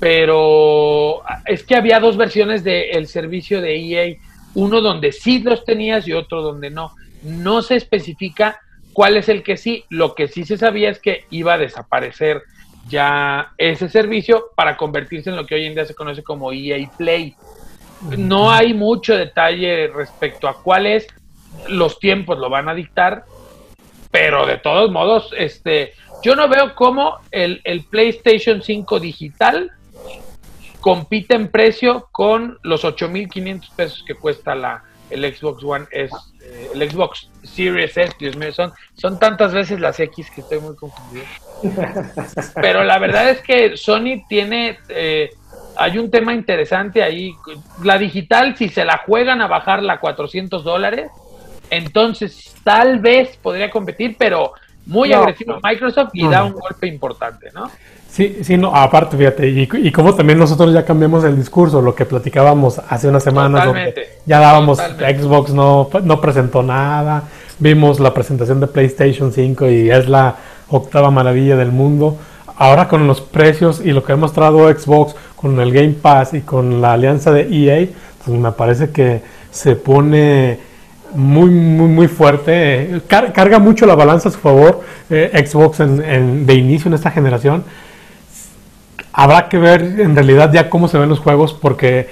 pero es que había dos versiones del servicio de EA, uno donde sí los tenías y otro donde no. No se especifica cuál es el que sí, lo que sí se sabía es que iba a desaparecer ya ese servicio para convertirse en lo que hoy en día se conoce como EA Play. No hay mucho detalle respecto a cuál es, los tiempos lo van a dictar, pero de todos modos, este, yo no veo cómo el, PlayStation 5 digital compite en precio con los 8.500 pesos que cuesta la, el Xbox One S, eh, el Xbox Series S, Dios mío, son, son tantas veces las X que estoy muy confundido. [LAUGHS] Pero la verdad es que Sony tiene, eh, hay un tema interesante ahí, la digital, si se la juegan a bajar a 400 dólares, entonces, tal vez podría competir, pero muy agresivo Microsoft y da un golpe importante, ¿no? Sí, sí, no, aparte, fíjate, y, como también nosotros ya cambiamos el discurso, lo que platicábamos hace unas semanas, ya dábamos, Xbox no, no presentó nada, vimos la presentación de PlayStation 5 y es la octava maravilla del mundo. Ahora con los precios y lo que ha mostrado Xbox con el Game Pass y con la alianza de EA, pues me parece que se pone muy, muy, muy fuerte. carga mucho la balanza a su favor eh, Xbox en, de inicio en esta generación. Habrá que ver en realidad ya cómo se ven los juegos porque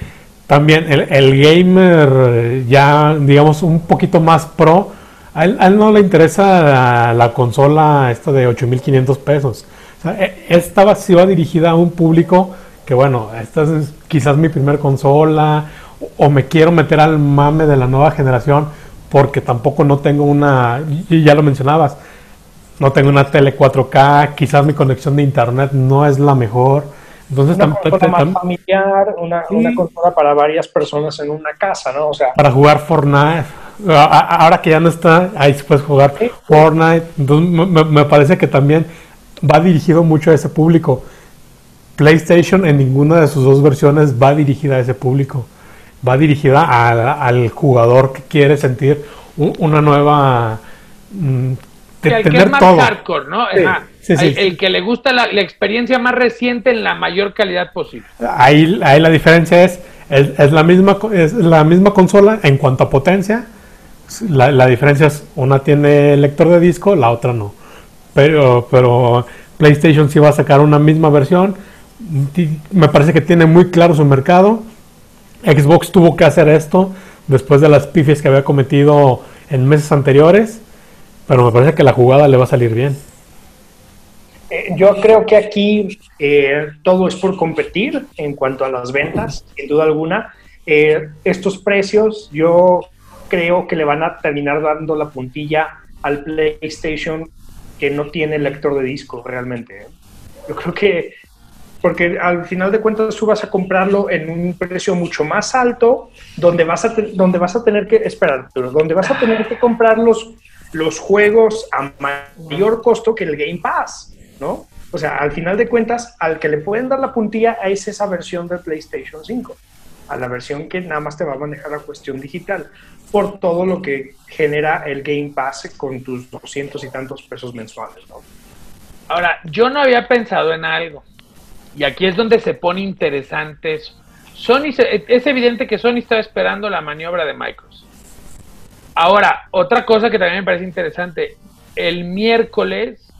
también el, gamer ya, digamos, un poquito más pro, a él, no le interesa la, consola esta de 8.500 pesos. E, esta va, va dirigida a un público que, bueno, esta es quizás mi primer consola o me quiero meter al mame de la nueva generación porque tampoco no tengo una, y ya lo mencionabas, no tengo una tele 4K, quizás mi conexión de internet no es la mejor. Entonces, una consola más familiar, una, una, consola para varias personas en una casa, ¿no? O sea, para jugar Fortnite. ahora que ya no está, ahí se puedes jugar Fortnite. Entonces, me, parece que también va dirigido mucho a ese público. PlayStation en ninguna de sus dos versiones va dirigida a ese público. Va dirigida al jugador que quiere sentir una nueva. Mm, el que es más hardcore, ¿no? el, que le gusta la, experiencia más reciente en la mayor calidad posible. Ahí, ahí la diferencia es, es, la misma, es la misma consola en cuanto a potencia. La, la, diferencia es, una tiene lector de disco, la otra no. Pero, pero PlayStation sí va a sacar una misma versión. Me parece que tiene muy claro su mercado. Xbox tuvo que hacer esto después de las pifias que había cometido en meses anteriores. Pero me parece que la jugada le va a salir bien. Eh, yo creo que aquí eh, todo es por competir en cuanto a las ventas, sin duda alguna. Eh, estos precios yo creo que le van a terminar dando la puntilla al PlayStation que no tiene lector de disco realmente. Yo creo que, porque al final de cuentas tú vas a comprarlo en un precio mucho más alto, donde vas a, donde vas a tener que, esperar, donde vas a tener que comprar los, los juegos a mayor costo que el Game Pass. ¿no? O sea, al final de cuentas, al que le pueden dar la puntilla es esa versión de PlayStation 5, a la versión que nada más te va a manejar la cuestión digital, por todo lo que genera el Game Pass con tus 200 y tantos pesos mensuales, ¿no? Ahora, yo no había pensado en algo, y aquí es donde se pone interesante eso. Sony, es evidente que Sony estaba esperando la maniobra de Microsoft. Ahora, otra cosa que también me parece interesante, el miércoles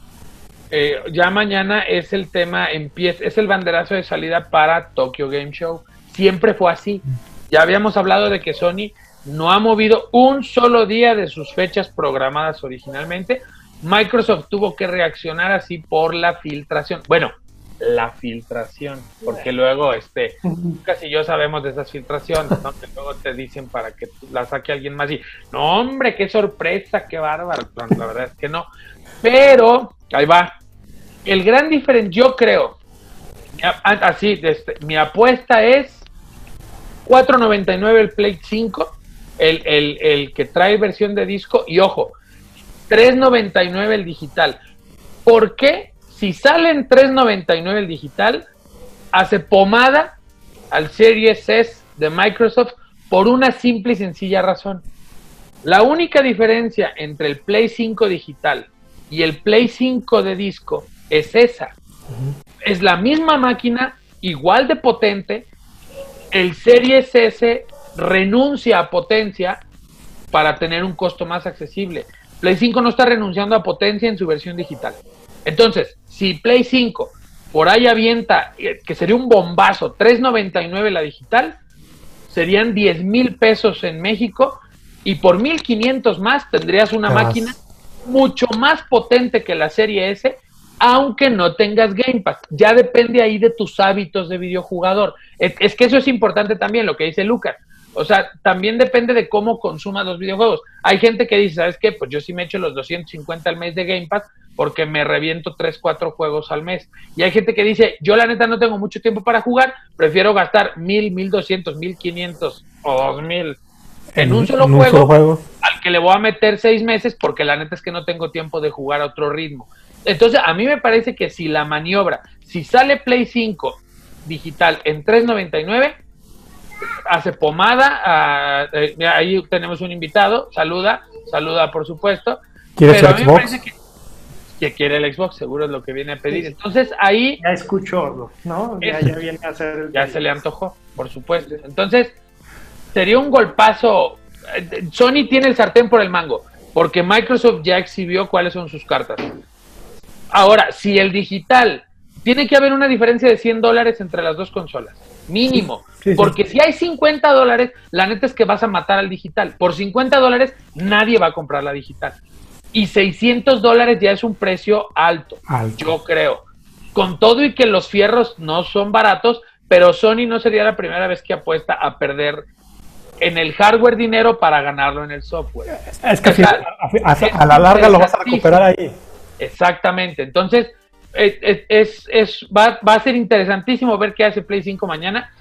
eh, ya mañana es el tema, empieza, es el banderazo de salida para Tokyo Game Show. Siempre fue así. Ya habíamos hablado de que Sony no ha movido un solo día de sus fechas programadas originalmente. Microsoft tuvo que reaccionar así por la filtración. Bueno, la filtración, porque luego este casi yo sabemos de esas filtraciones, ¿no? que luego te dicen para que la saque alguien más y no hombre, qué sorpresa, qué bárbaro, la verdad es que no. Pero ahí va. El gran diferencia, yo creo, así, este, mi apuesta es 4.99 el Play 5, el, el, el que trae versión de disco y ojo, 3.99 el digital. ¿Por qué? Si sale en 3.99 el digital, hace pomada al Series S de Microsoft por una simple y sencilla razón. La única diferencia entre el Play 5 digital y el Play 5 de disco es esa. Es la misma máquina, igual de potente. El Series S renuncia a potencia para tener un costo más accesible. Play 5 no está renunciando a potencia en su versión digital. Entonces, si Play 5 por ahí avienta, eh, que sería un bombazo, 3.99 la digital, serían 10 mil pesos en México y por 1.500 más tendrías una máquina mucho más potente que la serie S, aunque no tengas Game Pass. Ya depende ahí de tus hábitos de videojugador. Es, que eso es importante también, lo que dice Lucas. O sea, también depende de cómo consumas los videojuegos. Hay gente que dice, ¿sabes qué? Pues yo sí me echo los 250 al mes de Game Pass porque me reviento 3, 4 juegos al mes. Y hay gente que dice, yo la neta no tengo mucho tiempo para jugar, prefiero gastar 1000, 1200, 1500 o 2000 en, un, solo, juego, al que le voy a meter seis meses porque la neta es que no tengo tiempo de jugar a otro ritmo. Entonces, a mí me parece que si la maniobra, si sale Play 5 digital en 3.99, hace pomada, ah, eh, ahí tenemos un invitado, saluda, saluda por supuesto. ¿Quiere pero a mí me parece que, quiere el Xbox, seguro es lo que viene a pedir. Entonces ahí... Ya escuchó, ¿no? Ya, ya viene a hacer... Ya se le antojó, por supuesto. Entonces sería un golpazo. Sony tiene el sartén por el mango, porque Microsoft ya exhibió cuáles son sus cartas. Ahora, si el digital, tiene que haber una diferencia de 100 dólares entre las dos consolas, mínimo. porque si hay 50 dólares, la neta es que vas a matar al digital. Por 50 dólares, nadie va a comprar la digital. Y 600 dólares ya es un precio alto, alto, yo creo. Con todo y que los fierros no son baratos, pero Sony no sería la primera vez que apuesta a perder en el hardware dinero para ganarlo en el software. Es que a, la larga lo vas a recuperar ahí. Exactamente. Entonces, es, es, va, va, a ser interesantísimo ver qué hace Play 5 mañana.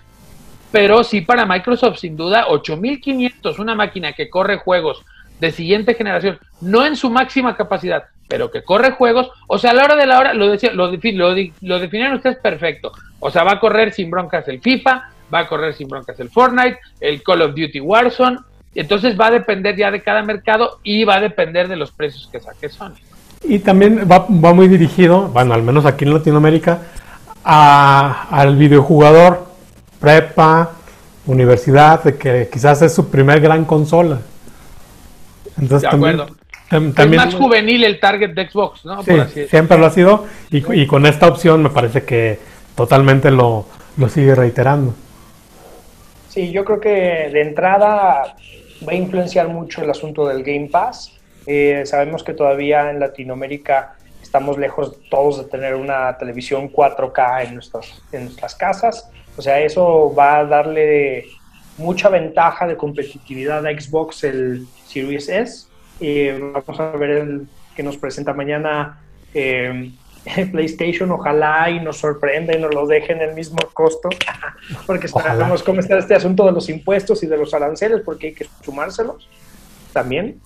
pero sí para Microsoft sin duda 8500, una máquina que corre juegos de siguiente generación, no en su máxima capacidad, pero que corre juegos, o sea, a la hora de la hora, lo, decía, lo, lo, definieron ustedes perfecto, o sea, va a correr sin broncas el FIFA, va a correr sin broncas el Fortnite, el Call of Duty Warzone, entonces va a depender ya de cada mercado y va a depender de los precios que saque Sony. Y también va, muy dirigido, bueno, al menos aquí en Latinoamérica, al videojugador, prepa, universidad, de que quizás es su primer gran consola. Entonces, de acuerdo. También, es más juvenil el target de Xbox, ¿no? Sí, siempre lo ha sido y, con esta opción me parece que totalmente lo, sigue reiterando. Sí, yo creo que de entrada va a influenciar mucho el asunto del Game Pass. Eh, sabemos que todavía en Latinoamérica estamos lejos todos de tener una televisión 4K en nuestras, en nuestras casas. O sea, eso va a darle mucha ventaja de competitividad a Xbox el Series S eh, vamos a ver el que nos presenta mañana eh, [LAUGHS] PlayStation. Ojalá y nos sorprenda y nos lo deje en el mismo costo, [LAUGHS] porque sabemos cómo está este asunto de los impuestos y de los aranceles, porque hay que sumárselos también.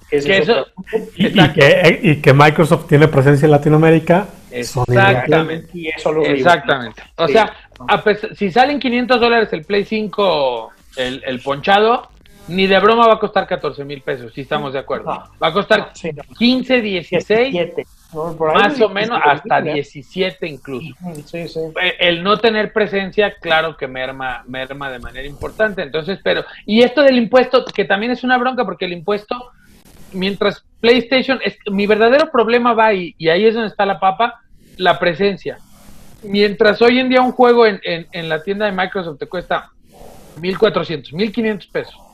y, que, Microsoft tiene presencia en Latinoamérica. Exactamente. Exactamente. O sea, si salen 500 dólares el Play 5, el, el ponchado, ni de broma va a costar 14 mil pesos, si estamos de acuerdo. Va a costar 15, 16, más o menos hasta 17 incluso. Eh, el no tener presencia, claro que merma, merma de manera importante. Entonces, pero, y esto del impuesto, que también es una bronca, porque el impuesto, mientras PlayStation, es, mi verdadero problema va ahí, y ahí es donde está la papa, la presencia. Mientras hoy en día un juego en, en, en la tienda de Microsoft te cuesta 1.400, 1.500 pesos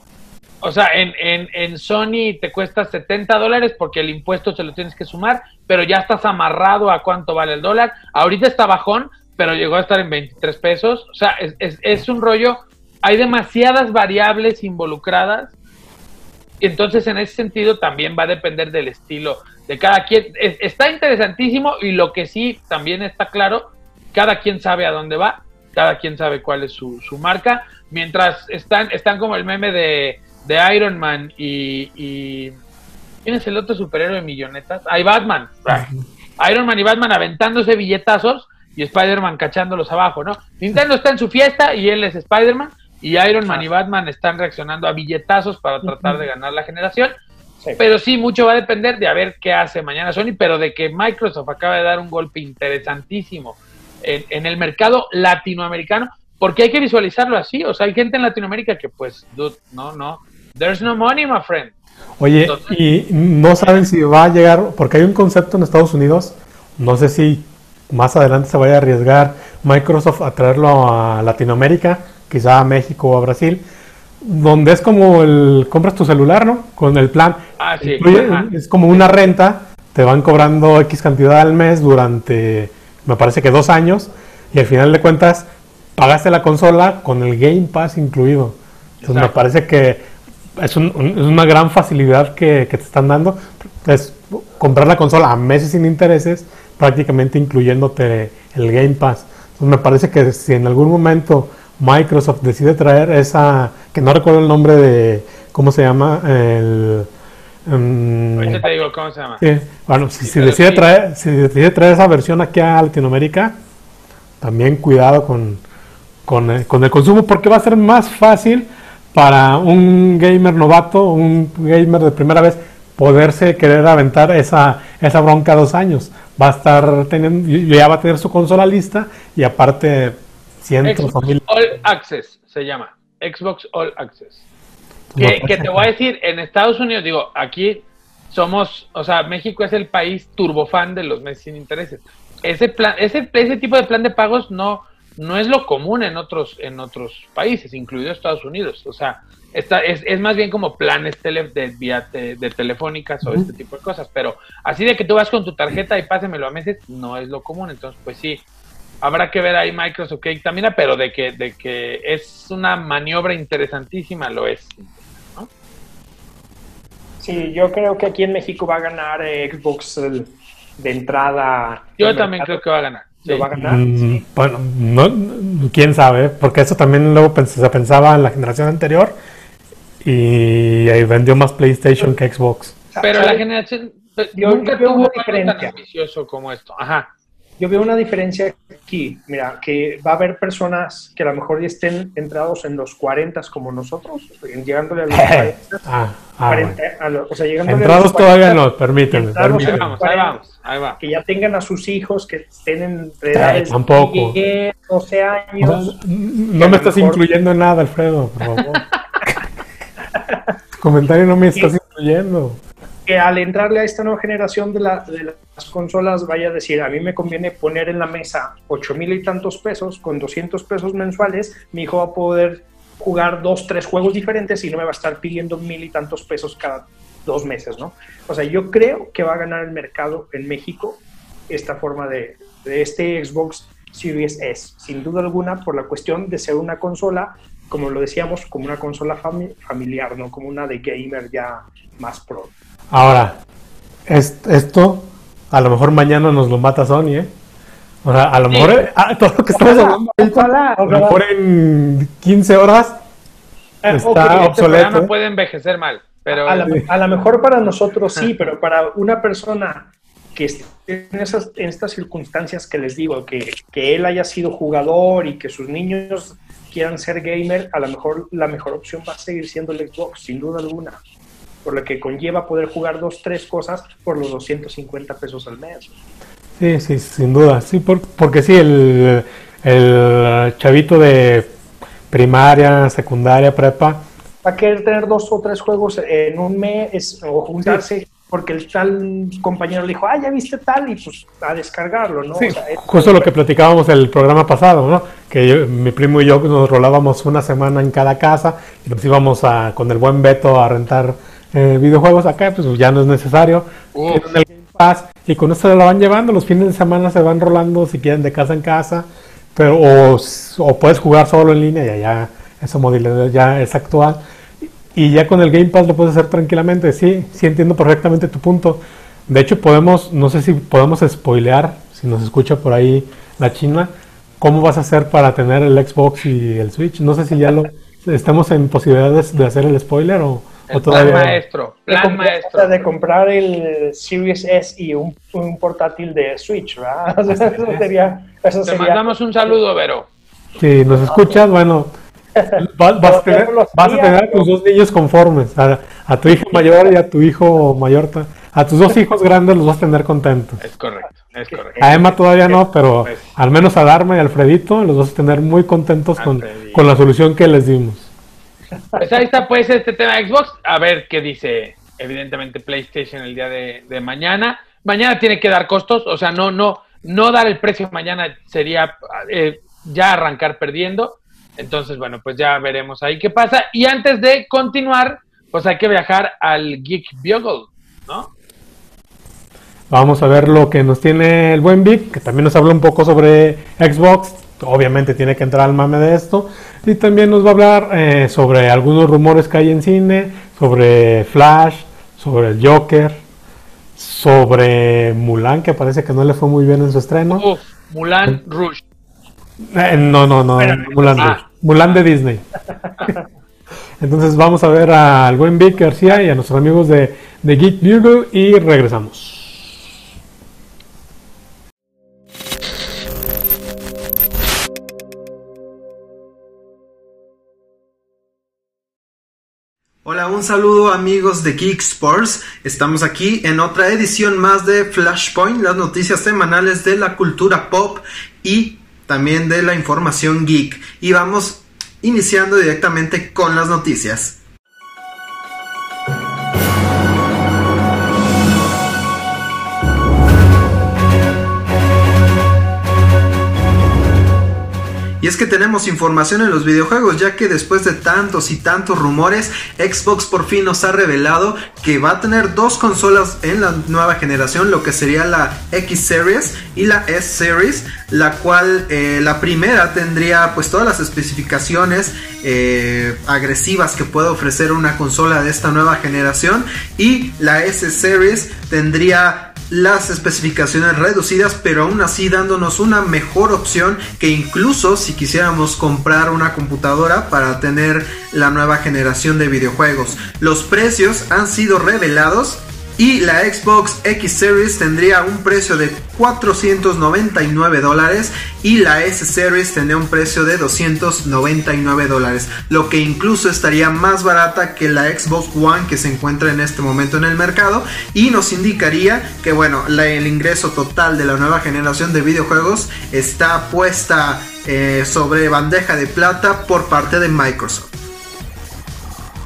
o sea, en, en, en, Sony te cuesta 70 dólares porque el impuesto se lo tienes que sumar, pero ya estás amarrado a cuánto vale el dólar. Ahorita está bajón, pero llegó a estar en 23 pesos. O sea, es, es, es un rollo. Hay demasiadas variables involucradas. Entonces, en ese sentido, también va a depender del estilo de cada quien. está interesantísimo y lo que sí también está claro, cada quien sabe a dónde va, cada quien sabe cuál es su, su marca. Mientras están, están como el meme de de Iron Man y, y ¿quién es el otro superhéroe de millonetas? Hay Batman. Iron Man y Batman aventándose billetazos y Spider-Man cachándolos abajo, ¿no? Nintendo está en su fiesta y él es Spider-Man y Iron Man y Batman están reaccionando a billetazos para tratar de ganar la generación. Pero sí, mucho va a depender de a ver qué hace mañana Sony, pero de que Microsoft acaba de dar un golpe interesantísimo en, en el mercado latinoamericano, porque hay que visualizarlo así. O sea, hay gente en Latinoamérica que, pues, no, no, There's no money, my friend. Oye, y no saben si va a llegar, porque hay un concepto en Estados Unidos, no sé si más adelante se vaya a arriesgar Microsoft a traerlo a Latinoamérica, quizá a México o a Brasil, donde es como el compras tu celular, ¿no? Con el plan. Ah, sí. es como una renta, te van cobrando X cantidad al mes durante, me parece que dos años, y al final de cuentas pagaste la consola con el Game Pass incluido. Entonces me parece que es, una gran facilidad que, te están dando. Es comprar la consola a meses sin intereses, prácticamente incluyéndote el Game Pass. Entonces me parece que si en algún momento Microsoft decide traer esa, que no recuerdo el nombre de, ¿cómo se llama? El, um, te digo cómo se llama. bueno, si, decide traer, si decide traer esa versión aquí a Latinoamérica, también cuidado con, con, con el consumo porque va a ser más fácil para un gamer novato, un gamer de primera vez, poderse querer aventar esa, esa bronca dos años. Va a estar teniendo, ya va a tener su consola lista y aparte cientos o mil. All Access se llama. Xbox All Access. Que, que, te voy a decir, en Estados Unidos, digo, aquí somos, o sea, México es el país turbofan de los meses sin intereses. Ese plan, ese, ese tipo de plan de pagos no, no es lo común en otros, en otros países, incluido Estados Unidos. O sea, esta, es, es más bien como planes tele, de, vía de telefónicas o este tipo de cosas. Pero así de que tú vas con tu tarjeta y pásemelo a meses, no es lo común. Entonces, pues sí, habrá que ver ahí Microsoft que también, pero de que, de que es una maniobra interesantísima, lo es. ¿no? Sí, yo creo que aquí en México va a ganar eh, Xbox de entrada. Yo también creo que va a ganar lo va a ganar. Mm, bueno, no, quién sabe, porque eso también luego se pensaba en la generación anterior y ahí vendió más PlayStation que Xbox. Pero la generación yo, nunca veo una diferencia. como esto. Ajá. Yo veo una diferencia aquí, mira, que va a haber personas que a lo mejor ya estén entrados en los 40 como nosotros, llegándole a los 40. [LAUGHS] ah, ah, o sea, llegándole entrados todavía no, permítanme. Ahí vamos, ahí vamos, ahí va. Que ya tengan a sus hijos que estén entre edades tampoco. 10, 12 años. no me estás incluyendo en nada, Alfredo, por favor. [LAUGHS] comentario no me estás incluyendo que al entrarle a esta nueva generación de, las consolas vaya a decir, a mí me conviene poner en la mesa 8 mil y tantos pesos, con 200 pesos mensuales, mi hijo va a poder jugar dos, tres juegos diferentes y no me va a estar pidiendo mil y tantos pesos cada dos meses, ¿no? O sea, yo creo que va a ganar el mercado en México esta forma de, de este Xbox Series S, sin duda alguna, por la cuestión de ser una consola, como lo decíamos, como una consola familiar, no como una de gamer ya más pro. Ahora, esto a lo mejor mañana nos lo mata Sony, ¿eh? O sea, a lo mejor ah, todo lo que estamos hablando a lo mejor en 15 horas eh, está este obsoleto. No ¿eh? puede envejecer mal, pero... A, lo mejor para nosotros sí, pero para una persona que esté en, esas, en estas circunstancias que les digo, que, que él haya sido jugador y que sus niños quieran ser gamer, a lo mejor la mejor opción va a seguir siendo el Xbox, sin duda alguna por lo que conlleva poder jugar dos, tres cosas por los 250 pesos al mes. Sí, sí, sin duda. Sí, porque sí, el, el chavito de primaria, secundaria, prepa. Va a querer tener dos o tres juegos en un mes o juntarse porque el tal compañero le dijo, ah, ya viste tal, y pues a descargarlo, ¿no? Sí, justo lo que platicábamos el programa pasado, ¿no? Que mi primo y yo nos rolábamos una semana en cada casa y nos íbamos a, con el buen Beto a rentar eh, videojuegos acá, pues ya no es necesario. el Game Pass y con esto lo van llevando, los fines de semana se van rolando si quieren de casa en casa, pero o, puedes jugar solo en línea, ya, ya esa modalidad ya es actual. Y ya con el Game Pass lo puedes hacer tranquilamente, sí, sí entiendo perfectamente tu punto. De hecho, podemos, no sé si podemos spoilear, si nos escucha por ahí la China, cómo vas a hacer para tener el Xbox y el Switch. No sé si ya lo estamos en posibilidades de hacer el spoiler o, plan maestro, plan maestro. De comprar el Series S y un, portátil de Switch, ¿verdad? [LAUGHS] eso sería, Te mandamos un saludo, Vero. Si nos escuchas, bueno, [LAUGHS] vas, a, tener, a tus dos niños conformes, a, tu hijo mayor y a tu hijo mayor, a tus dos hijos grandes los vas a tener contentos. Es correcto, es correcto. A Emma todavía no, pero pues. al menos a Darma y a Alfredito los vas a tener muy contentos con, con la solución que les dimos. Pues ahí está pues este tema de Xbox. A ver qué dice evidentemente PlayStation el día de, mañana. Mañana tiene que dar costos, o sea, no, no, no dar el precio mañana sería eh, ya arrancar perdiendo. Entonces, bueno, pues ya veremos ahí qué pasa. Y antes de continuar, pues hay que viajar al Geek Bugle, ¿no? Vamos a ver lo que nos tiene el buen Vic, que también nos habla un poco sobre Xbox, obviamente tiene que entrar al mame de esto. Y también nos va a hablar eh, sobre algunos rumores que hay en cine, sobre Flash, sobre el Joker, sobre Mulan, que parece que no le fue muy bien en su estreno. Mulan Rouge. Eh, no, no, no, Mulan. Ah. Mulan de Disney. [LAUGHS] Entonces vamos a ver al buen Vic García y a nuestros amigos de, de Geek Bugle y regresamos. Un saludo amigos de Geek Sports. Estamos aquí en otra edición más de Flashpoint, las noticias semanales de la cultura pop y también de la información geek. Y vamos iniciando directamente con las noticias. Y es que tenemos información en los videojuegos, ya que después de tantos y tantos rumores, Xbox por fin nos ha revelado que va a tener dos consolas en la nueva generación, lo que sería la X Series y la S Series, la cual eh, la primera tendría pues todas las especificaciones eh, agresivas que puede ofrecer una consola de esta nueva generación y la S Series tendría las especificaciones reducidas, pero aún así dándonos una mejor opción que incluso si quisiéramos comprar una computadora para tener la nueva generación de videojuegos. Los precios han sido revelados y la Xbox X Series tendría un precio de 499 dólares y la S Series tendría un precio de 299 dólares, lo que incluso estaría más barata que la Xbox One que se encuentra en este momento en el mercado y nos indicaría que bueno, el ingreso total de la nueva generación de videojuegos está puesta eh, sobre bandeja de plata por parte de Microsoft.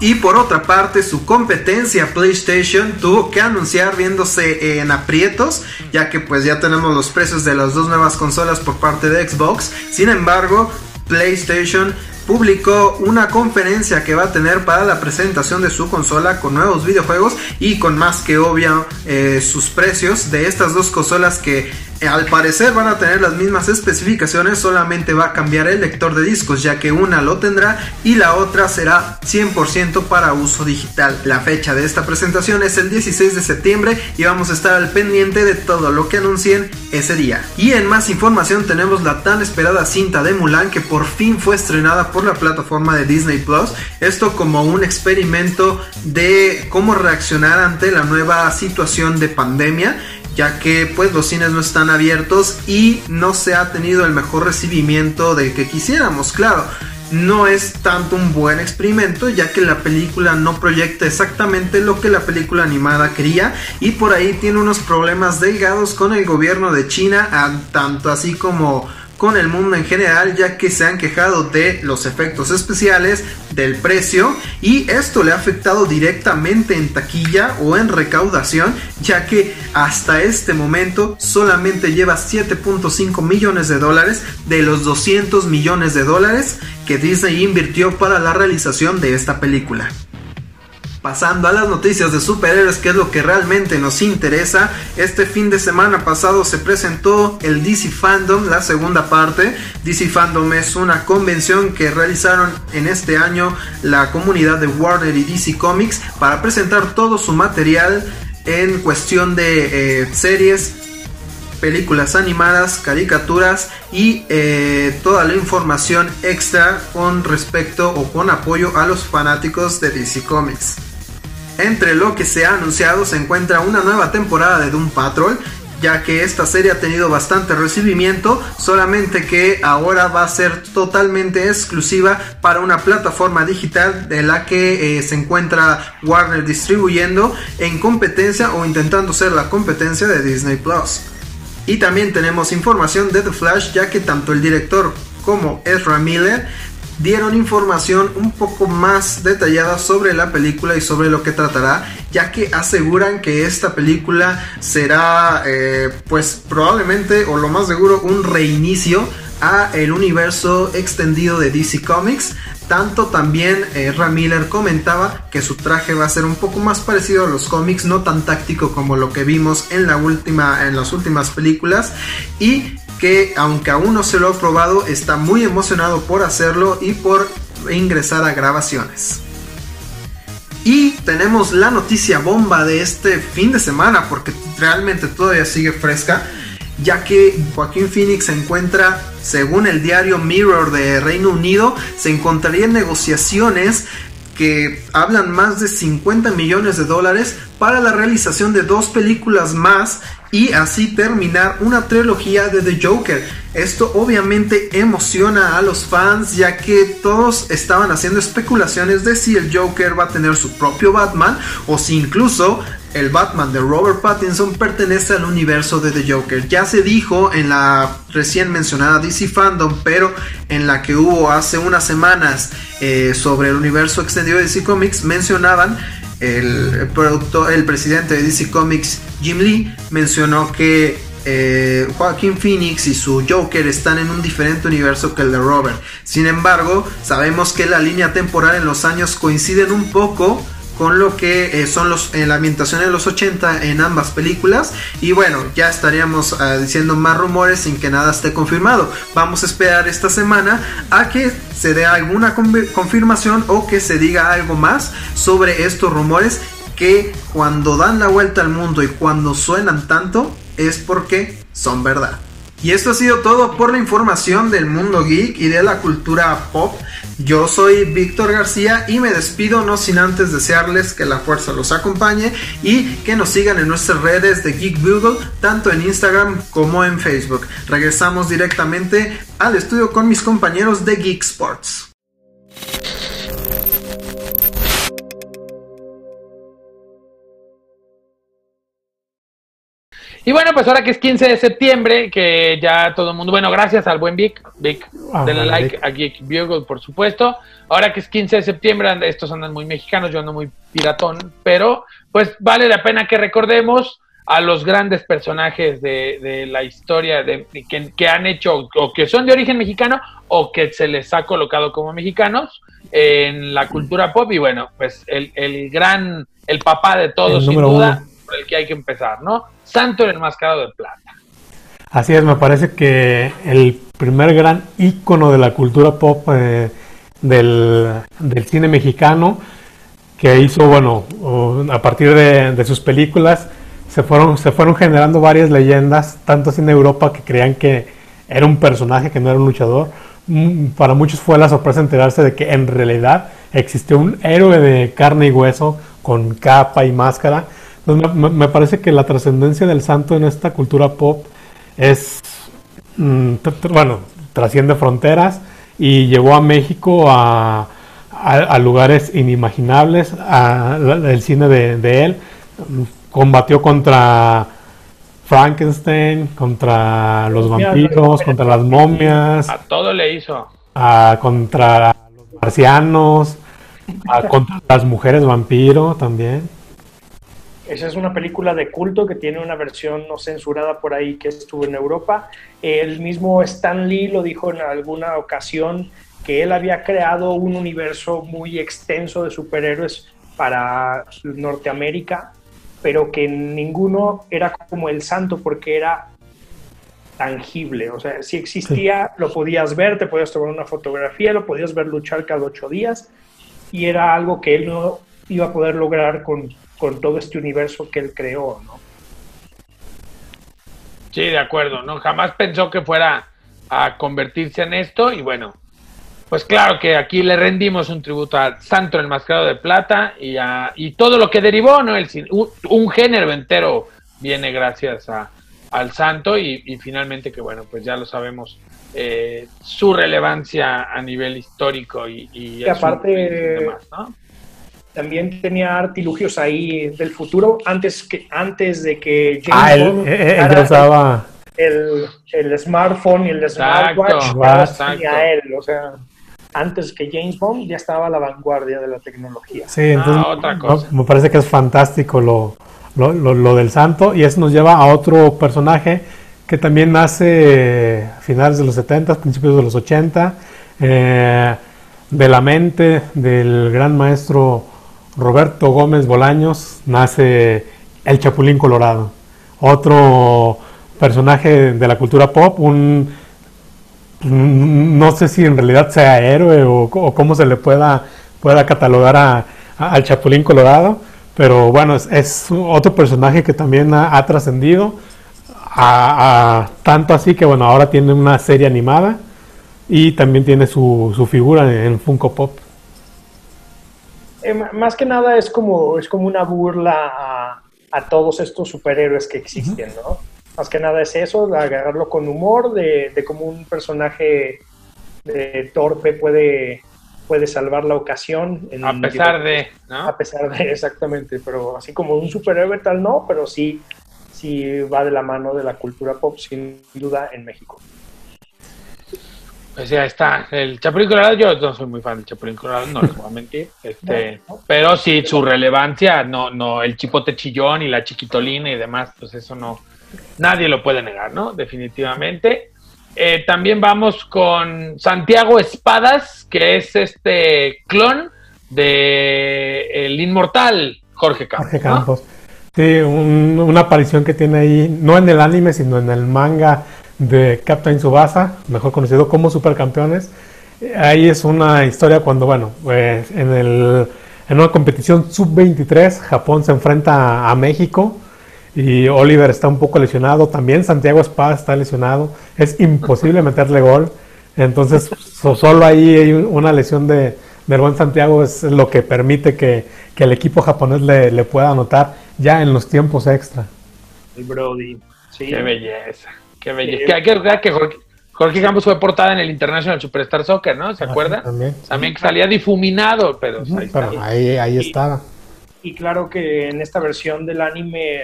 Y por otra parte, su competencia PlayStation tuvo que anunciar viéndose en aprietos, ya que pues ya tenemos los precios de las dos nuevas consolas por parte de Xbox. Sin embargo, PlayStation publicó una conferencia que va a tener para la presentación de su consola con nuevos videojuegos y con más que obvia eh, sus precios de estas dos consolas que al parecer van a tener las mismas especificaciones, solamente va a cambiar el lector de discos, ya que una lo tendrá y la otra será 100% para uso digital. La fecha de esta presentación es el 16 de septiembre y vamos a estar al pendiente de todo lo que anuncien ese día. Y en más información tenemos la tan esperada cinta de Mulan que por fin fue estrenada por la plataforma de Disney Plus. Esto como un experimento de cómo reaccionar ante la nueva situación de pandemia ya que pues los cines no están abiertos y no se ha tenido el mejor recibimiento del que quisiéramos, claro. No es tanto un buen experimento ya que la película no proyecta exactamente lo que la película animada quería y por ahí tiene unos problemas delgados con el gobierno de China, tanto así como con el mundo en general ya que se han quejado de los efectos especiales, del precio y esto le ha afectado directamente en taquilla o en recaudación ya que hasta este momento solamente lleva 7.5 millones de dólares de los 200 millones de dólares que Disney invirtió para la realización de esta película. Pasando a las noticias de superhéroes, que es lo que realmente nos interesa, este fin de semana pasado se presentó el DC Fandom, la segunda parte. DC Fandom es una convención que realizaron en este año la comunidad de Warner y DC Comics para presentar todo su material en cuestión de eh, series, películas animadas, caricaturas y eh, toda la información extra con respecto o con apoyo a los fanáticos de DC Comics. Entre lo que se ha anunciado se encuentra una nueva temporada de Doom Patrol, ya que esta serie ha tenido bastante recibimiento, solamente que ahora va a ser totalmente exclusiva para una plataforma digital de la que eh, se encuentra Warner distribuyendo en competencia o intentando ser la competencia de Disney Plus. Y también tenemos información de The Flash, ya que tanto el director como Ezra Miller dieron información un poco más detallada sobre la película y sobre lo que tratará, ya que aseguran que esta película será eh, pues probablemente o lo más seguro un reinicio a el universo extendido de DC Comics. Tanto también eh, Miller comentaba que su traje va a ser un poco más parecido a los cómics, no tan táctico como lo que vimos en la última, en las últimas películas. Y que aunque aún no se lo ha probado, está muy emocionado por hacerlo y por ingresar a grabaciones. Y tenemos la noticia bomba de este fin de semana, porque realmente todavía sigue fresca, ya que Joaquín Phoenix se encuentra, según el diario Mirror de Reino Unido, se encontraría en negociaciones que hablan más de 50 millones de dólares para la realización de dos películas más y así terminar una trilogía de The Joker. Esto obviamente emociona a los fans ya que todos estaban haciendo especulaciones de si el Joker va a tener su propio Batman o si incluso el Batman de Robert Pattinson pertenece al universo de The Joker. Ya se dijo en la recién mencionada DC Fandom, pero en la que hubo hace unas semanas eh, sobre el universo extendido de DC Comics, mencionaban el, el presidente de DC Comics, Jim Lee, mencionó que eh, Joaquín Phoenix y su Joker están en un diferente universo que el de Robert. Sin embargo, sabemos que la línea temporal en los años coinciden un poco con lo que eh, son los, en la ambientación de los 80 en ambas películas. Y bueno, ya estaríamos ah, diciendo más rumores sin que nada esté confirmado. Vamos a esperar esta semana a que se dé alguna confirmación o que se diga algo más sobre estos rumores que cuando dan la vuelta al mundo y cuando suenan tanto es porque son verdad. Y esto ha sido todo por la información del mundo geek y de la cultura pop. Yo soy Víctor García y me despido no sin antes desearles que la fuerza los acompañe y que nos sigan en nuestras redes de Geek tanto en Instagram como en Facebook. Regresamos directamente al estudio con mis compañeros de Geek Sports. Y bueno, pues ahora que es 15 de septiembre, que ya todo el mundo, bueno, gracias al buen Vic, Vic, ah, denle like a Geek Bugle, por supuesto. Ahora que es 15 de septiembre, estos andan muy mexicanos, yo ando muy piratón, pero pues vale la pena que recordemos a los grandes personajes de, la historia de, que, han hecho o que son de origen mexicano o que se les ha colocado como mexicanos en la cultura pop. Y bueno, pues el, el gran, el papá de todos, sin duda, por el que hay que empezar, ¿no? Santo el enmascarado de plata. Así es, me parece que el primer gran ícono de la cultura pop eh, del, cine mexicano que hizo, bueno, a partir de, sus películas, se fueron, se fueron generando varias leyendas, tanto en Europa que creían que era un personaje, que no era un luchador. Mm, para muchos fue la sorpresa enterarse de que en realidad existió un héroe de carne y hueso con capa y máscara me, parece que la trascendencia del santo en esta cultura pop es, mm, bueno, trasciende fronteras y llevó a México a, lugares inimaginables, el cine de, él, combatió contra Frankenstein, contra los vampiros, contra las momias. A todo le hizo. contra los marcianos, contra las mujeres vampiro también. Esa es una película de culto que tiene una versión no censurada por ahí que estuvo en Europa. El mismo Stan Lee lo dijo en alguna ocasión que él había creado un universo muy extenso de superhéroes para Norteamérica, pero que ninguno era como el santo porque era tangible. O sea, si existía, lo podías ver, te podías tomar una fotografía, lo podías ver luchar cada ocho días y era algo que él no iba a poder lograr con con todo este universo que él creó, ¿no? Sí, de acuerdo, ¿no? Jamás pensó que fuera a convertirse en esto y bueno, pues claro que aquí le rendimos un tributo al Santo el Mascarado de Plata y, a, y todo lo que derivó, ¿no? El, un, género entero viene gracias a, al Santo y, finalmente que bueno, pues ya lo sabemos, eh, su relevancia a nivel histórico y, y, aparte, demás, ¿no? También tenía artilugios ahí del futuro antes que antes de que James ah, Bond usaba el, el, smartphone y el smartwatch tenía él, o sea, antes que James Bond ya estaba a la vanguardia de la tecnología. Sí, entonces ah, otra cosa. me parece que es fantástico lo, lo, lo, del santo y eso nos lleva a otro personaje que también nace a finales de los 70, principios de los 80, eh, de la mente del gran maestro Roberto Gómez Bolaños nace el Chapulín Colorado, otro personaje de la cultura pop, no sé si en realidad sea héroe o, cómo se le pueda, pueda catalogar al Chapulín Colorado, pero bueno, es, otro personaje que también ha, trascendido, tanto así que bueno, ahora tiene una serie animada y también tiene su, su figura en Funko Pop. Eh, más que nada es como, es como una burla a, todos estos superhéroes que existen, ¿no? Más que nada es eso, de agarrarlo con humor, de, de cómo un personaje de torpe puede, puede salvar la ocasión. a pesar de, ¿no? A pesar de, [LAUGHS] exactamente, pero así como un superhéroe tal no, pero sí, sí va de la mano de la cultura pop, sin duda, en México. Pues ya está. El Chapulín Colorado, yo no soy muy fan del Chapulín Colorado, no les voy a mentir. Este, pero sí, su relevancia, no, no, el chipote chillón y la chiquitolina y demás, pues eso no, nadie lo puede negar, ¿no? Definitivamente. Eh, también vamos con Santiago Espadas, que es este clon de el inmortal Jorge Campos. Jorge Campos. Sí, una aparición que tiene ahí, no en el anime, sino en el manga de Captain Subasa, mejor conocido como Supercampeones. Ahí es una historia cuando, bueno, pues en el, en una competición sub-23, Japón se enfrenta a, México y Oliver está un poco lesionado también, Santiago Espada está lesionado, es imposible [LAUGHS] meterle gol, entonces solo ahí hay una lesión de, del buen Santiago es lo que permite que, el equipo japonés le, pueda anotar ya en los tiempos extra. El Brody, sí. Qué belleza, qué belleza. Hay que recordar que Jorge Campos fue portada en el International Superstar Soccer, ¿no? ¿Se ah, acuerda? también. También salía difuminado, pero, ahí, ahí, estaba. Y claro que en esta versión del anime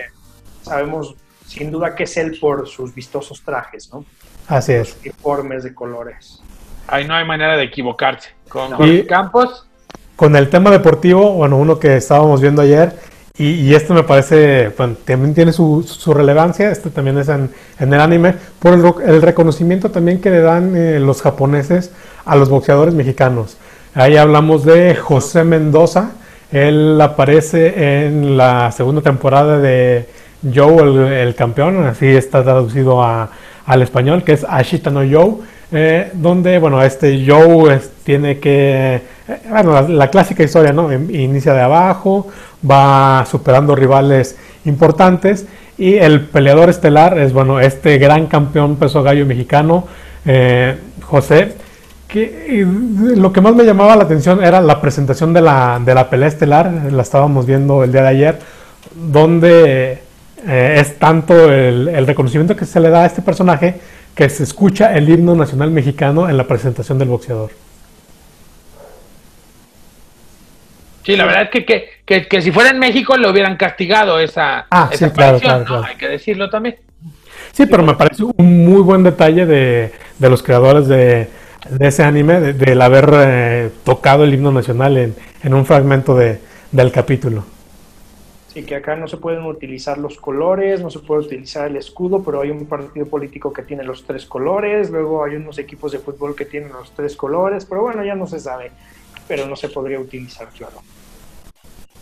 sabemos sin duda que es él por sus vistosos trajes, ¿no? Así es. uniformes de colores. Ahí no hay manera de equivocarse. Con Jorge Campos. Con el tema deportivo, bueno, uno que estábamos viendo ayer, y, esto me parece, también tiene su, relevancia, este también es en, el anime, por el, reconocimiento también que le dan eh, los japoneses a los boxeadores mexicanos. Ahí hablamos de José Mendoza, él aparece en la segunda temporada de Joe el, campeón, así está traducido al español, que es Ashita no Joe, eh, donde, bueno, este Joe tiene que, eh, bueno, la, clásica historia, ¿no? Inicia de abajo, va superando rivales importantes y el peleador estelar es, bueno, este gran campeón peso gallo mexicano, eh, José, que lo que más me llamaba la atención era la presentación de la, de la pelea estelar, la estábamos viendo el día de ayer, donde eh, es tanto el, reconocimiento que se le da a este personaje que se escucha el himno nacional mexicano en la presentación del boxeador. Sí, la verdad es que, que, si fuera en México le hubieran castigado esa, ah, sí, claro, claro, Hay que decirlo también. Sí, pero me parece un muy buen detalle de, los creadores de, ese anime, del haber eh, tocado el himno nacional en, en un fragmento de, del capítulo. Sí, que acá no se pueden utilizar los colores, no se puede utilizar el escudo, pero hay un partido político que tiene los tres colores, luego hay unos equipos de fútbol que tienen los tres colores, pero bueno, ya no se sabe, pero no se podría utilizar, claro.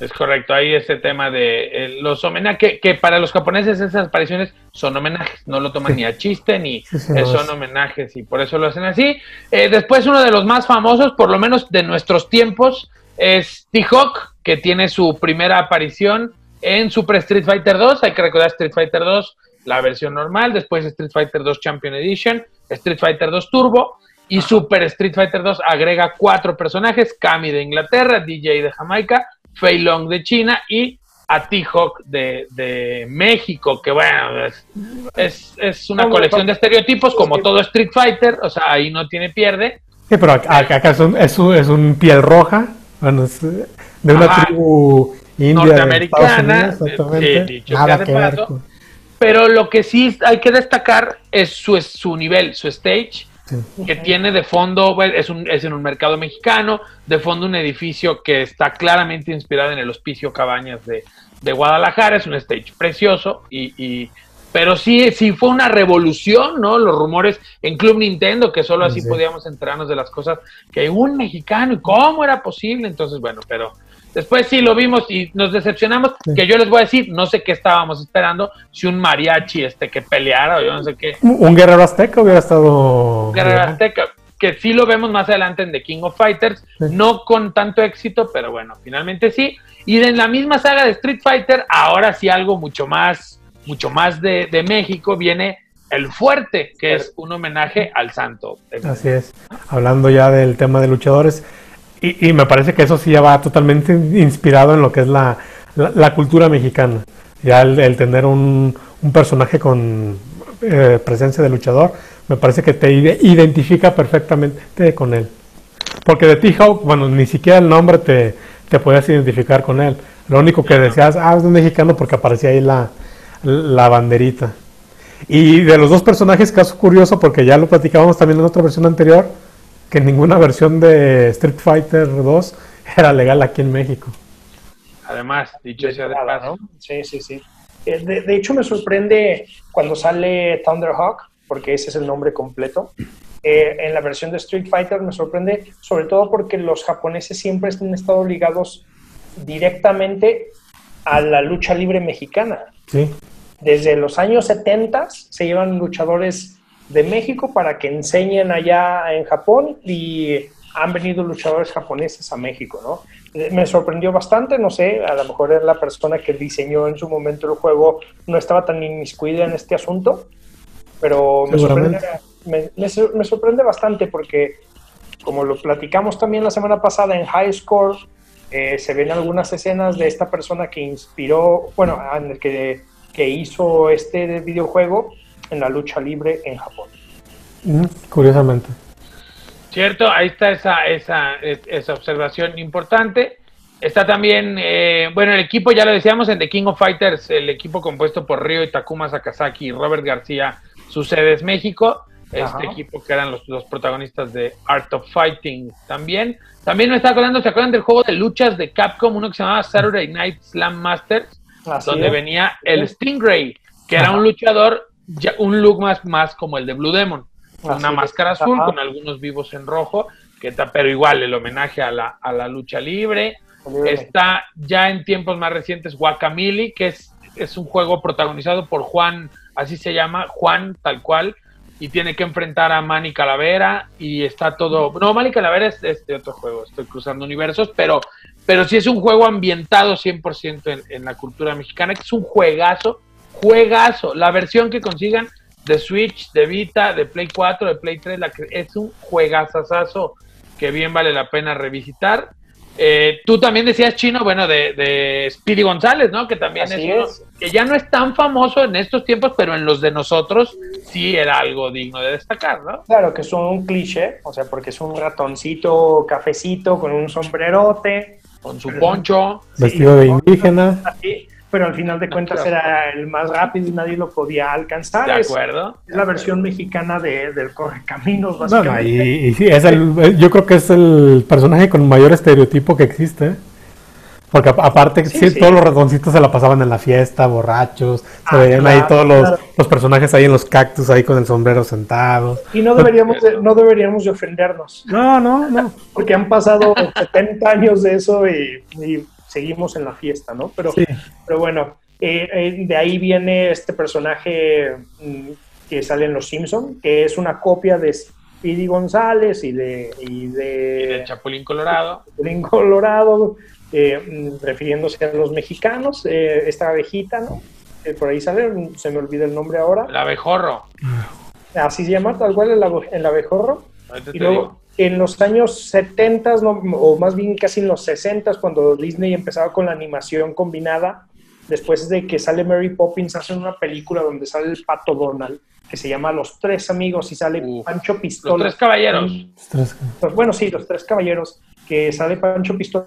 Es correcto, ahí ese tema de eh, los homenajes, que, para los japoneses esas apariciones son homenajes, no lo toman [LAUGHS] ni a chiste ni son homenajes y por eso lo hacen así. Eh, después uno de los más famosos, por lo menos de nuestros tiempos, es T-Hawk, que tiene su primera aparición en Super Street Fighter 2. Hay que recordar Street Fighter 2, la versión normal, después Street Fighter 2 Champion Edition, Street Fighter 2 Turbo y Super Street Fighter 2 agrega cuatro personajes, Kami de Inglaterra, DJ de Jamaica, Fei Long de China y a T-Hawk de, México, que bueno, es, es, una colección de estereotipos como todo Street Fighter, o sea, ahí no tiene pierde. Sí, pero acá, es, un, es, un, piel roja, bueno, es de una tribu india norteamericana, pero lo que sí hay que destacar es su, su nivel, su stage, que tiene de fondo, es, un, es en un mercado mexicano, de fondo un edificio que está claramente inspirado en el Hospicio Cabañas de, Guadalajara, es un stage precioso, y, pero sí, sí fue una revolución, ¿no? Los rumores en Club Nintendo, que solo así podíamos enterarnos de las cosas, que un mexicano, ¿y cómo era posible? Entonces, bueno, pero Después sí lo vimos y nos decepcionamos, que yo les voy a decir, no sé qué estábamos esperando, si un mariachi este que peleara o yo no sé qué. Un guerrero azteca hubiera estado... guerrero azteca, que sí lo vemos más adelante en The King of Fighters, no con tanto éxito, pero bueno, finalmente sí. Y en la misma saga de Street Fighter, ahora sí algo mucho más, mucho más de, de México, viene el fuerte, que es un homenaje al santo. Así es. Hablando ya del tema de luchadores, y, me parece que eso sí ya va totalmente inspirado en lo que es la, cultura mexicana. Ya el, tener un, personaje con eh, presencia de luchador, me parece que te identifica perfectamente con él. Porque de T-Hawk, bueno, ni siquiera el nombre te, te puedes identificar con él. Lo único que decías, ah, es un mexicano porque aparecía ahí la, la banderita. Y de los dos personajes, caso curioso, porque ya lo platicábamos también en otra versión anterior, que ninguna versión de Street Fighter 2 era legal aquí en México. Además, dicho sea de paso. Sí, sí, sí. Eh, de, hecho, me sorprende cuando sale Thunderhawk, porque ese es el nombre completo. Eh, en la versión de Street Fighter me sorprende, sobre todo porque los japoneses siempre han estado ligados directamente a la lucha libre mexicana. Sí. Desde los años 70 se llevan luchadores de México para que enseñen allá en Japón y han venido luchadores japoneses a México, ¿no? Eh, me sorprendió bastante, no sé, a lo mejor la persona que diseñó en su momento el juego no estaba tan inmiscuida en este asunto, pero me sorprende, me, sorprende bastante porque, como lo platicamos también la semana pasada en High Score, eh, se ven algunas escenas de esta persona que inspiró, bueno, que, que hizo este videojuego en la lucha libre en Japón. curiosamente. Cierto, ahí está esa, esa, esa observación importante. Está también, eh, bueno, el equipo, ya lo decíamos, en The King of Fighters, el equipo compuesto por Ryo Takuma Sakazaki y Robert García, su sede es México. Este equipo que eran los, los, protagonistas de Art of Fighting también. También me está acordando, ¿se acuerdan del juego de luchas de Capcom? Uno que se llamaba Saturday Night Slam Masters, donde venía el Stingray, que era un luchador, un look más, más como el de Blue Demon. Una máscara azul con algunos vivos en rojo, que está, pero igual el homenaje a la, a la lucha libre. Está ya en tiempos más recientes Guacamili, que es, es un juego protagonizado por Juan, así se llama, Juan tal cual, y tiene que enfrentar a Manny Calavera y está todo... No, Manny Calavera es este otro juego, estoy cruzando universos, pero, pero sí es un juego ambientado 100% en, en la cultura mexicana, que es un juegazo, juegazo. La versión que consigan de Switch, de Vita, de Play 4, de Play 3, la que es un juegazazazo que bien vale la pena revisitar. Eh, tú también decías chino, bueno, de, de Speedy González, ¿no? Que también es, que ya no es tan famoso en estos tiempos, pero en los de nosotros sí era algo digno de destacar, ¿no? Claro, que es un cliché, o sea, porque es un ratoncito cafecito con un sombrerote. Con su poncho. Vestido de indígena pero al final de cuentas era el más rápido y nadie lo podía alcanzar. De acuerdo. Es, la versión mexicana de, del Correcaminos, básicamente. y, sí, es el, yo creo que es el personaje con mayor estereotipo que existe. Porque aparte, sí, todos los ratoncitos se la pasaban en la fiesta, borrachos, se ah, veían ahí todos los, los, personajes ahí en los cactus, ahí con el sombrero sentado. Y no deberíamos de, no deberíamos de ofendernos. No, no, no. Porque han pasado [LAUGHS] 70 años de eso y seguimos en la fiesta, ¿no? Pero, pero bueno, eh, eh, de ahí viene este personaje mm, que sale en Los Simpson, que es una copia de Speedy González y de... Y de, Chapulín Colorado. Chapulín Colorado, eh, mm, refiriéndose a los mexicanos, esta abejita, ¿no? por ahí sale, se me olvida el nombre ahora. El abejorro. Así se llama, tal cual, el, abejorro. Y luego, en los años 70, o más bien casi en los 60, cuando Disney empezaba con la animación combinada, después de que sale Mary Poppins, hacen una película donde sale el pato Donald, que se llama Los Tres Amigos, y sale Pancho Pistola. Los Tres Caballeros. Pues, bueno, sí, Los Tres Caballeros, que sale Pancho Pistola.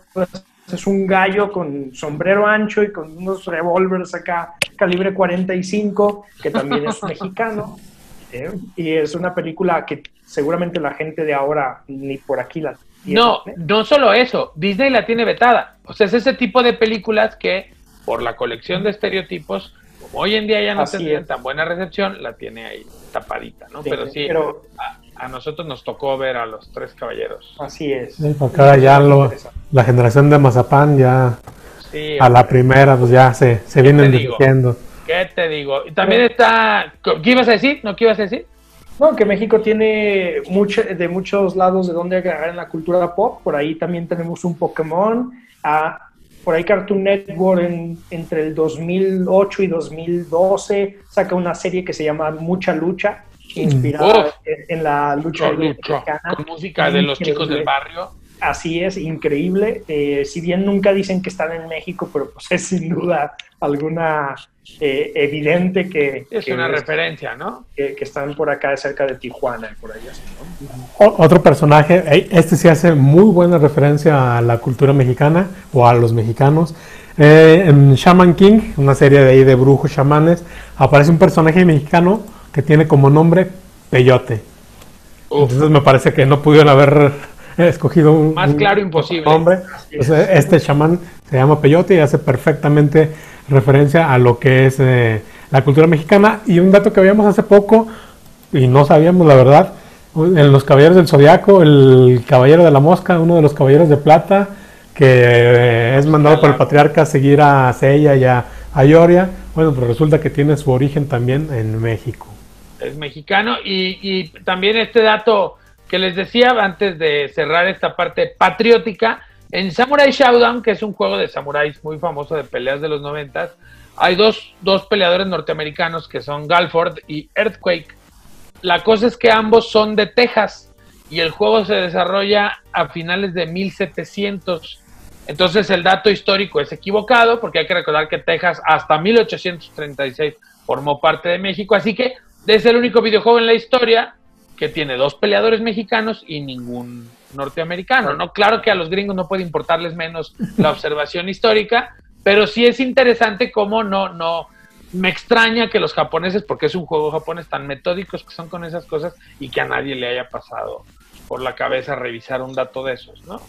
Es un gallo con sombrero ancho y con unos revólveres acá, calibre 45, que también es [LAUGHS] mexicano. ¿Eh? Y es una película que seguramente la gente de ahora ni por aquí la tiene. No, no solo eso, Disney la tiene vetada. O sea, es ese tipo de películas que por la colección de estereotipos, como hoy en día ya no tendrían tan buena recepción, la tiene ahí tapadita, ¿no? pero sí, pero, a, nosotros nos tocó ver a los tres caballeros. Así es. porque ahora ya la generación de Mazapán ya a la primera pues ya se, se vienen diciendo. ¿Qué te digo? Y también está. ¿Qué ibas a decir? ¿No qué ibas a decir? No, que México tiene mucho, de muchos lados de donde agarrar en la cultura pop. Por ahí también tenemos un Pokémon. Ah, por ahí Cartoon Network entre el 2008 y 2012 saca una serie que se llama Mucha Lucha, inspirada en, la lucha, lucha, Con música de los chicos del barrio. Así es, increíble. Eh, si bien nunca dicen que están en México, pero pues es sin duda alguna eh, evidente que... Es una referencia, ¿no? Que, están por acá cerca de Tijuana y por allá. Otro personaje, este sí hace muy buena referencia a la cultura mexicana o a los mexicanos. Eh, en Shaman King, una serie de ahí de brujos chamanes, aparece un personaje mexicano que tiene como nombre Peyote. Entonces me parece que no pudieron haber escogido un, más claro imposible. nombre. este chamán se llama Peyote y hace perfectamente referencia a lo que es eh, la cultura mexicana. Y un dato que habíamos hace poco, y no sabíamos la verdad, en los Caballeros del Zodiaco, el Caballero de la Mosca, uno de los Caballeros de Plata, que eh, es mandado por el patriarca a seguir a Sella y a, a Ioria, bueno, pues resulta que tiene su origen también en México. Es mexicano y, y también este dato que les decía antes de cerrar esta parte patriótica, en Samurai Showdown, que es un juego de samuráis muy famoso de peleas de los noventas, hay dos, dos peleadores norteamericanos que son Galford y Earthquake. La cosa es que ambos son de Texas y el juego se desarrolla a finales de 1700. Entonces el dato histórico es equivocado porque hay que recordar que Texas hasta 1836 formó parte de México, así que es el único videojuego en la historia que tiene dos peleadores mexicanos y ningún norteamericano, ¿no? Claro que a los gringos no puede importarles menos la observación [LAUGHS] histórica, pero sí es interesante cómo no, no, me extraña que los japoneses, porque es un juego japonés, tan metódicos que son con esas cosas y que a nadie le haya pasado por la cabeza revisar un dato de esos, ¿no?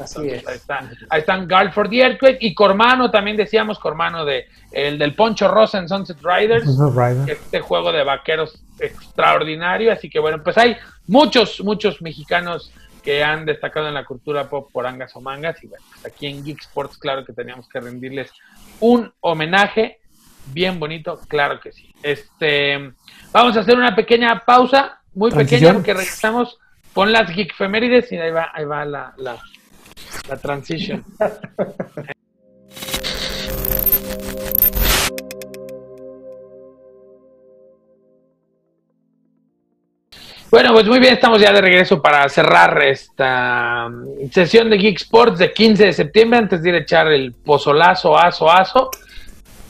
Así es. Ahí están, ahí están Galford y Earthquake y Cormano, también decíamos Cormano de el del Poncho Rosa en Sunset Riders, este juego de vaqueros extraordinario, así que bueno, pues hay muchos, muchos mexicanos que han destacado en la cultura pop por angas o mangas. Y bueno, pues aquí en Geek Sports, claro que teníamos que rendirles un homenaje bien bonito, claro que sí. Este, vamos a hacer una pequeña pausa, muy pequeña, porque regresamos con las Geek Femérides y ahí va, ahí va la, la, la transition. Bueno, pues muy bien, estamos ya de regreso para cerrar esta mm, sesión de Geek Sports de 15 de septiembre, antes de ir a echar el pozolazo, aso, aso.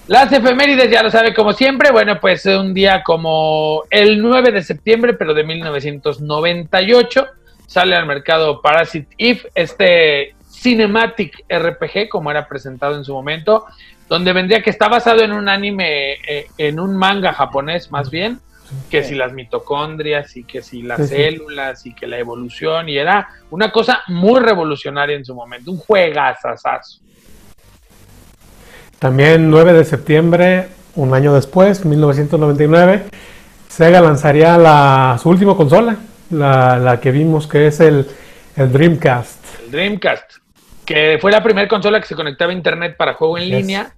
Las efemérides, ya lo sabe como siempre, bueno, pues un día como el 9 de septiembre, pero de 1998, sale al mercado Parasite Eve, este Cinematic RPG, como era presentado en su momento, donde vendría que está basado en un anime, eh, en un manga japonés más bien, que si las mitocondrias y que si las células y que la evolución y era una cosa muy revolucionaria en su momento, un juegazazazo. También 9 de septiembre, un año después, 1999, Sega lanzaría la, su última consola, la, que vimos que es el, el, Dreamcast. El Dreamcast, que fue la primera consola que se conectaba a internet para juego en línea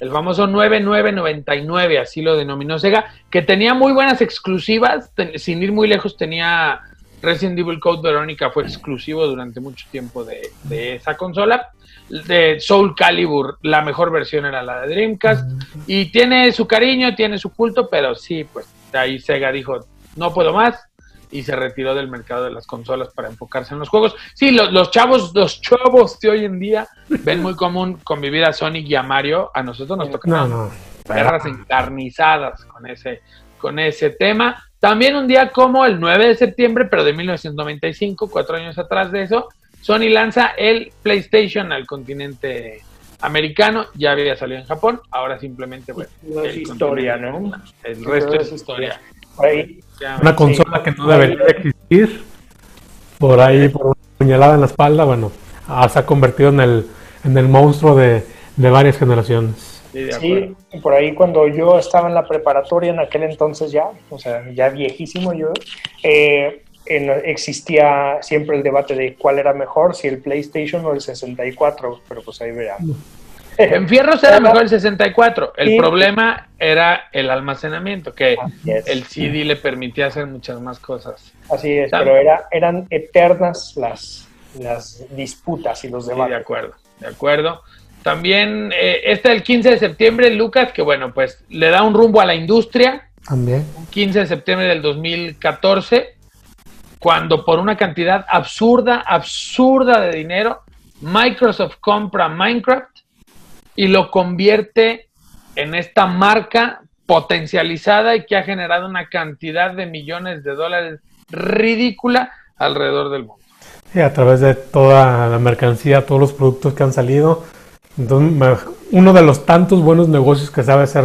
el famoso 9999, así lo denominó Sega, que tenía muy buenas exclusivas, sin ir muy lejos tenía Resident Evil Code Verónica, fue exclusivo durante mucho tiempo de, esa consola. De Soul Calibur, la mejor versión era la de Dreamcast, y tiene su cariño, tiene su culto, pero sí, pues ahí Sega dijo, no puedo más, y se retiró del mercado de las consolas para enfocarse en los juegos. Sí, los, chavos, los chavos de hoy en día ven muy común convivir a Sonic y a Mario. A nosotros nos toca no, guerras encarnizadas con ese, con ese tema. También un día como el 9 de septiembre, pero de 1995, cuatro años atrás de eso, Sony lanza el PlayStation al continente americano, ya había salido en Japón, ahora simplemente, bueno, es historia, ¿no? El resto es historia. Una consola que no debería existir, por ahí, por una puñalada en la espalda, bueno, ah, se ha convertido en el, en el monstruo de, varias generaciones. Sí, por ahí cuando yo estaba en la preparatoria en aquel entonces ya, o sea, ya viejísimo yo, eh, existía siempre el debate de cuál era mejor, si el PlayStation o el 64, pero pues ahí veamos. [LAUGHS] En Fierros era mejor el 64. El problema era el almacenamiento, que el CD le permitía hacer muchas más cosas. Así es, pero era, eran eternas las, las disputas y los debates. de acuerdo, de acuerdo. También eh, este el 15 de septiembre, Lucas, que bueno, pues le da un rumbo a la industria. También. 15 de septiembre del 2014, cuando por una cantidad absurda, absurda de dinero, Microsoft compra Minecraft y lo convierte en esta marca potencializada y que ha generado una cantidad de millones de dólares ridícula alrededor del mundo. Sí, a través de toda la mercancía, todos los productos que han salido. Entonces, uno de los tantos buenos negocios que sabe hacer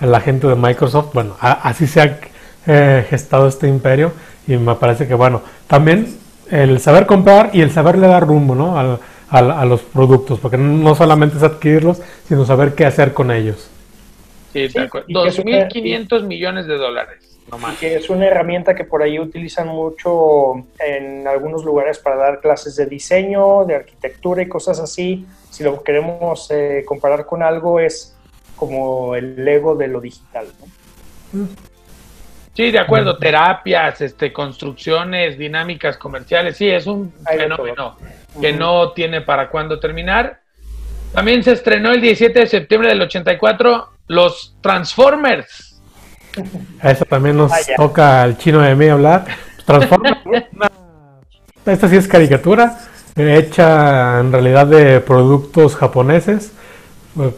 la gente de Microsoft, bueno, así se ha eh, gestado este imperio y me parece que, bueno, también el saber comprar y el saberle dar rumbo, ¿no? A, los productos, porque no solamente es adquirirlos, sino saber qué hacer con ellos. Sí, 2.500 millones de dólares. que es una herramienta que por ahí utilizan mucho en algunos lugares para dar clases de diseño, de arquitectura y cosas así. Si lo queremos eh, comparar con algo, es como el Lego de lo digital. Sí, de acuerdo, terapias, este, construcciones, dinámicas comerciales, sí, es un fenómeno que no tiene para cuándo terminar. También se estrenó el 17 de septiembre del 84 los Transformers. eso también nos toca al chino de mí hablar. Transformers, [LAUGHS] esta sí es caricatura, hecha en realidad de productos japoneses.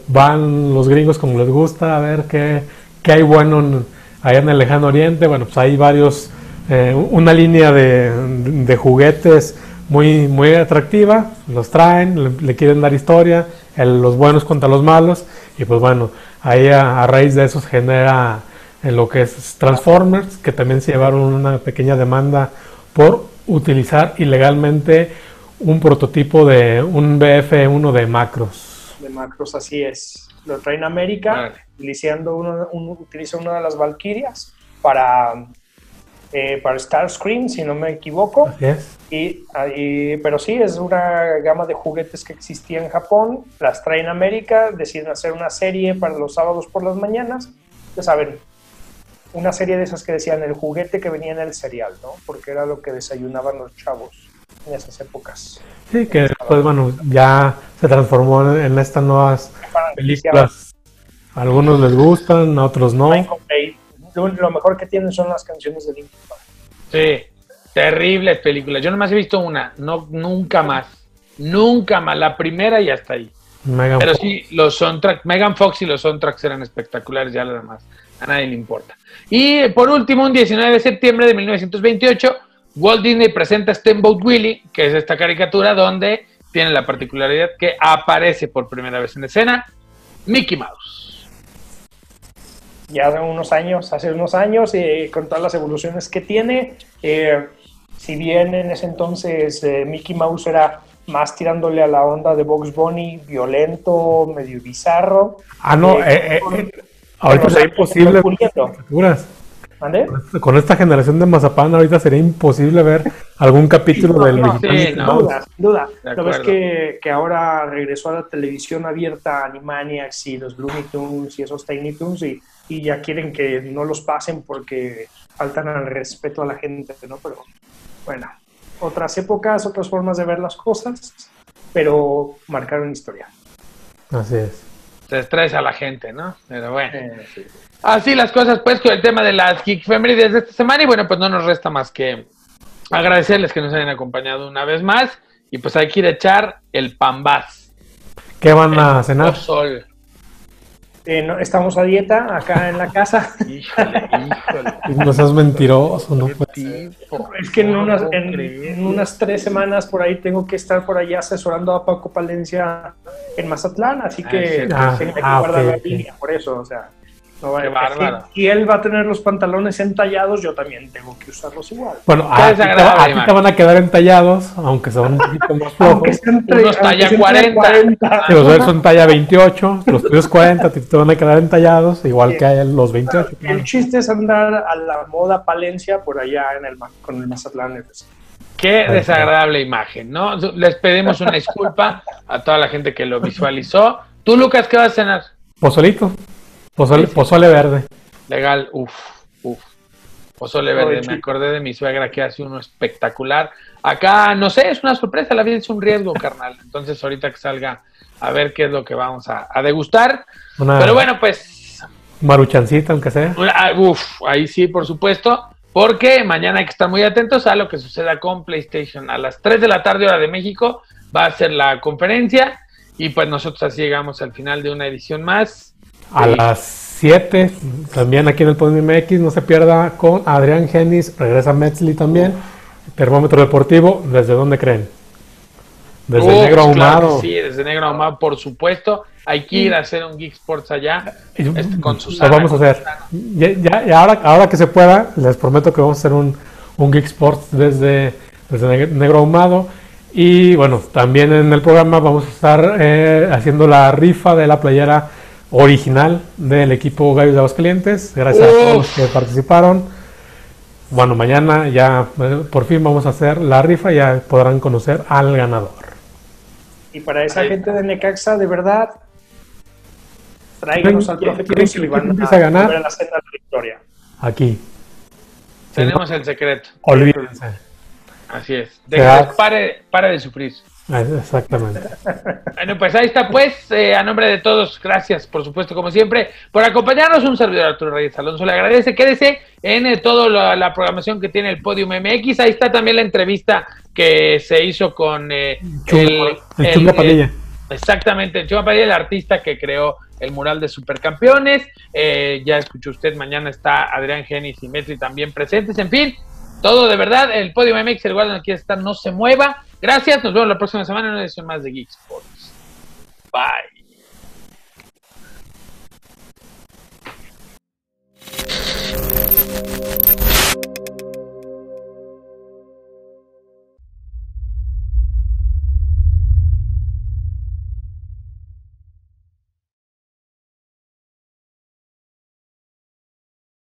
Van los gringos como les gusta a ver qué, qué hay bueno allá en el lejano oriente. Bueno, pues hay varios, eh, una línea de, juguetes muy, muy atractiva, los traen, le, quieren dar historia, los buenos contra los malos, y pues bueno, ahí a, raíz de eso se genera en eh, lo que es Transformers, que también se llevaron una pequeña demanda por utilizar ilegalmente un prototipo de un BF1 de macros. De macros, así es. Lo traen a América, utilizando uno, utiliza una de las Valkyrias para, eh, para Starscream, si no me equivoco. Y, pero sí, es una gama de juguetes que existía en Japón, las traen a América, deciden hacer una serie para los sábados por las mañanas. Ya saben, una serie de esas que decían el juguete que venía en el cereal, ¿no? Porque era lo que desayunaban los chavos en esas épocas. Sí, que después, bueno, ya se transformó en estas nuevas películas. A algunos les gustan, a otros no. Lo mejor que tienen son las canciones de Linkin Park. Sí, terribles películas. Yo nomás he visto una, no, nunca más. Nunca más. La primera y hasta ahí. Pero sí, los soundtracks, Megan Fox y los soundtracks eran espectaculares, ya lo demás. A nadie le importa. Y por último, un 19 de septiembre de 1928, Walt Disney presenta Steamboat Willie, que es esta caricatura donde tiene la particularidad que aparece por primera vez en escena Mickey Mouse. Ya hace unos años, hace unos años, con todas las evoluciones que tiene, eh, si bien en ese entonces eh, Mickey Mouse era más tirándole a la onda de Box Bunny, violento, medio bizarro. Ah, no, eh, Ahorita sería imposible. Con esta generación de Mazapán, ahorita sería imposible ver algún capítulo del mexicano. duda, duda. ¿No ves que, que, ahora regresó a la televisión abierta Animaniacs y los Looney Tunes y esos Tiny Tunes y, y, ya quieren que no los pasen porque faltan al respeto a la gente, ¿no? Pero bueno, otras épocas, otras formas de ver las cosas, pero marcaron historia. Así es se estresa a la gente, ¿no? Pero bueno. Así las cosas, pues, con el tema de las Geek Family de esta semana. Y bueno, pues no nos resta más que agradecerles que nos hayan acompañado una vez más. Y pues hay que ir a echar el pambaz. ¿Qué van a cenar? Sol. Eh, estamos a dieta acá en la casa. [LAUGHS] Híjole, híjole. No seas mentiroso, no Es que en unas, en, unas tres semanas por ahí tengo que estar por allá asesorando a Paco Palencia en Mazatlán, así ah, que ah, tengo que ah, guardar la línea, por eso, o sea. No Y él va a tener los pantalones entallados, yo también tengo que usarlos igual. Bueno, [LAUGHS] a, ti, te, van a quedar entallados, aunque son un poquito más flojos. Unos talla 40. los son talla 28, los tuyos 40, te van a quedar entallados, igual que los 28. El chiste es andar a la moda Palencia por allá en el, con el Mazatlán Qué desagradable imagen, ¿no? Les pedimos una disculpa a toda la gente que lo visualizó. ¿Tú, Lucas, qué vas a cenar? Pozolito. Pozole, verde. Legal, uff, uff. Pozole verde, me acordé de mi suegra que hace uno espectacular. Acá, no sé, es una sorpresa, la vida es un riesgo, [LAUGHS] carnal. Entonces, ahorita que salga, a ver qué es lo que vamos a, degustar. Pero bueno, pues. Maruchancita, aunque sea. Ah, uf, ahí sí, por supuesto. Porque mañana hay que estar muy atentos a lo que suceda con PlayStation. A las 3 de la tarde, hora de México, va a ser la conferencia. Y pues nosotros así llegamos al final de una edición más. A las 7, también aquí en el Podium MX, no se pierda con Adrián Genis, regresa Metzli también. Termómetro deportivo, ¿desde dónde creen? Desde Negro Ahumado. sí, desde Negro Ahumado, por supuesto. Hay que ir a hacer un Geek Sports allá este, con Susana. Lo vamos a hacer. Ya, ahora, ahora que se pueda, les prometo que vamos a hacer un, un Geek Sports desde, desde Negro Ahumado. Y bueno, también en el programa vamos a estar eh, haciendo la rifa de la playera original del equipo Gallos de Aguascalientes. Gracias a todos los que participaron. Bueno, mañana ya eh, por fin vamos a hacer la rifa y ya podrán conocer al ganador. Y para esa gente de Necaxa, de verdad, tráiganos al profe Cruz y van a, ganar? la victoria. Aquí. Tenemos el secreto. Olvídense. Así es. pare, pare de sufrir. Ah, exactamente. Bueno, pues ahí está, pues, eh, a nombre de todos, gracias, por supuesto, como siempre, por acompañarnos. Un servidor Arturo Reyes Alonso le agradece. Quédese en eh, toda la, programación que tiene el Podium MX. Ahí está también la entrevista que se hizo con eh, el, el, Padilla. exactamente, el Chuma Padilla, el artista que creó el mural de supercampeones. ya escuchó usted, mañana está Adrián Genis y Metri también presentes. En fin, todo de verdad. El Podium MX, el lugar donde quiere estar, no se mueva. Gracias, nos vemos la próxima semana en una edición más de Geeks Sports. Bye.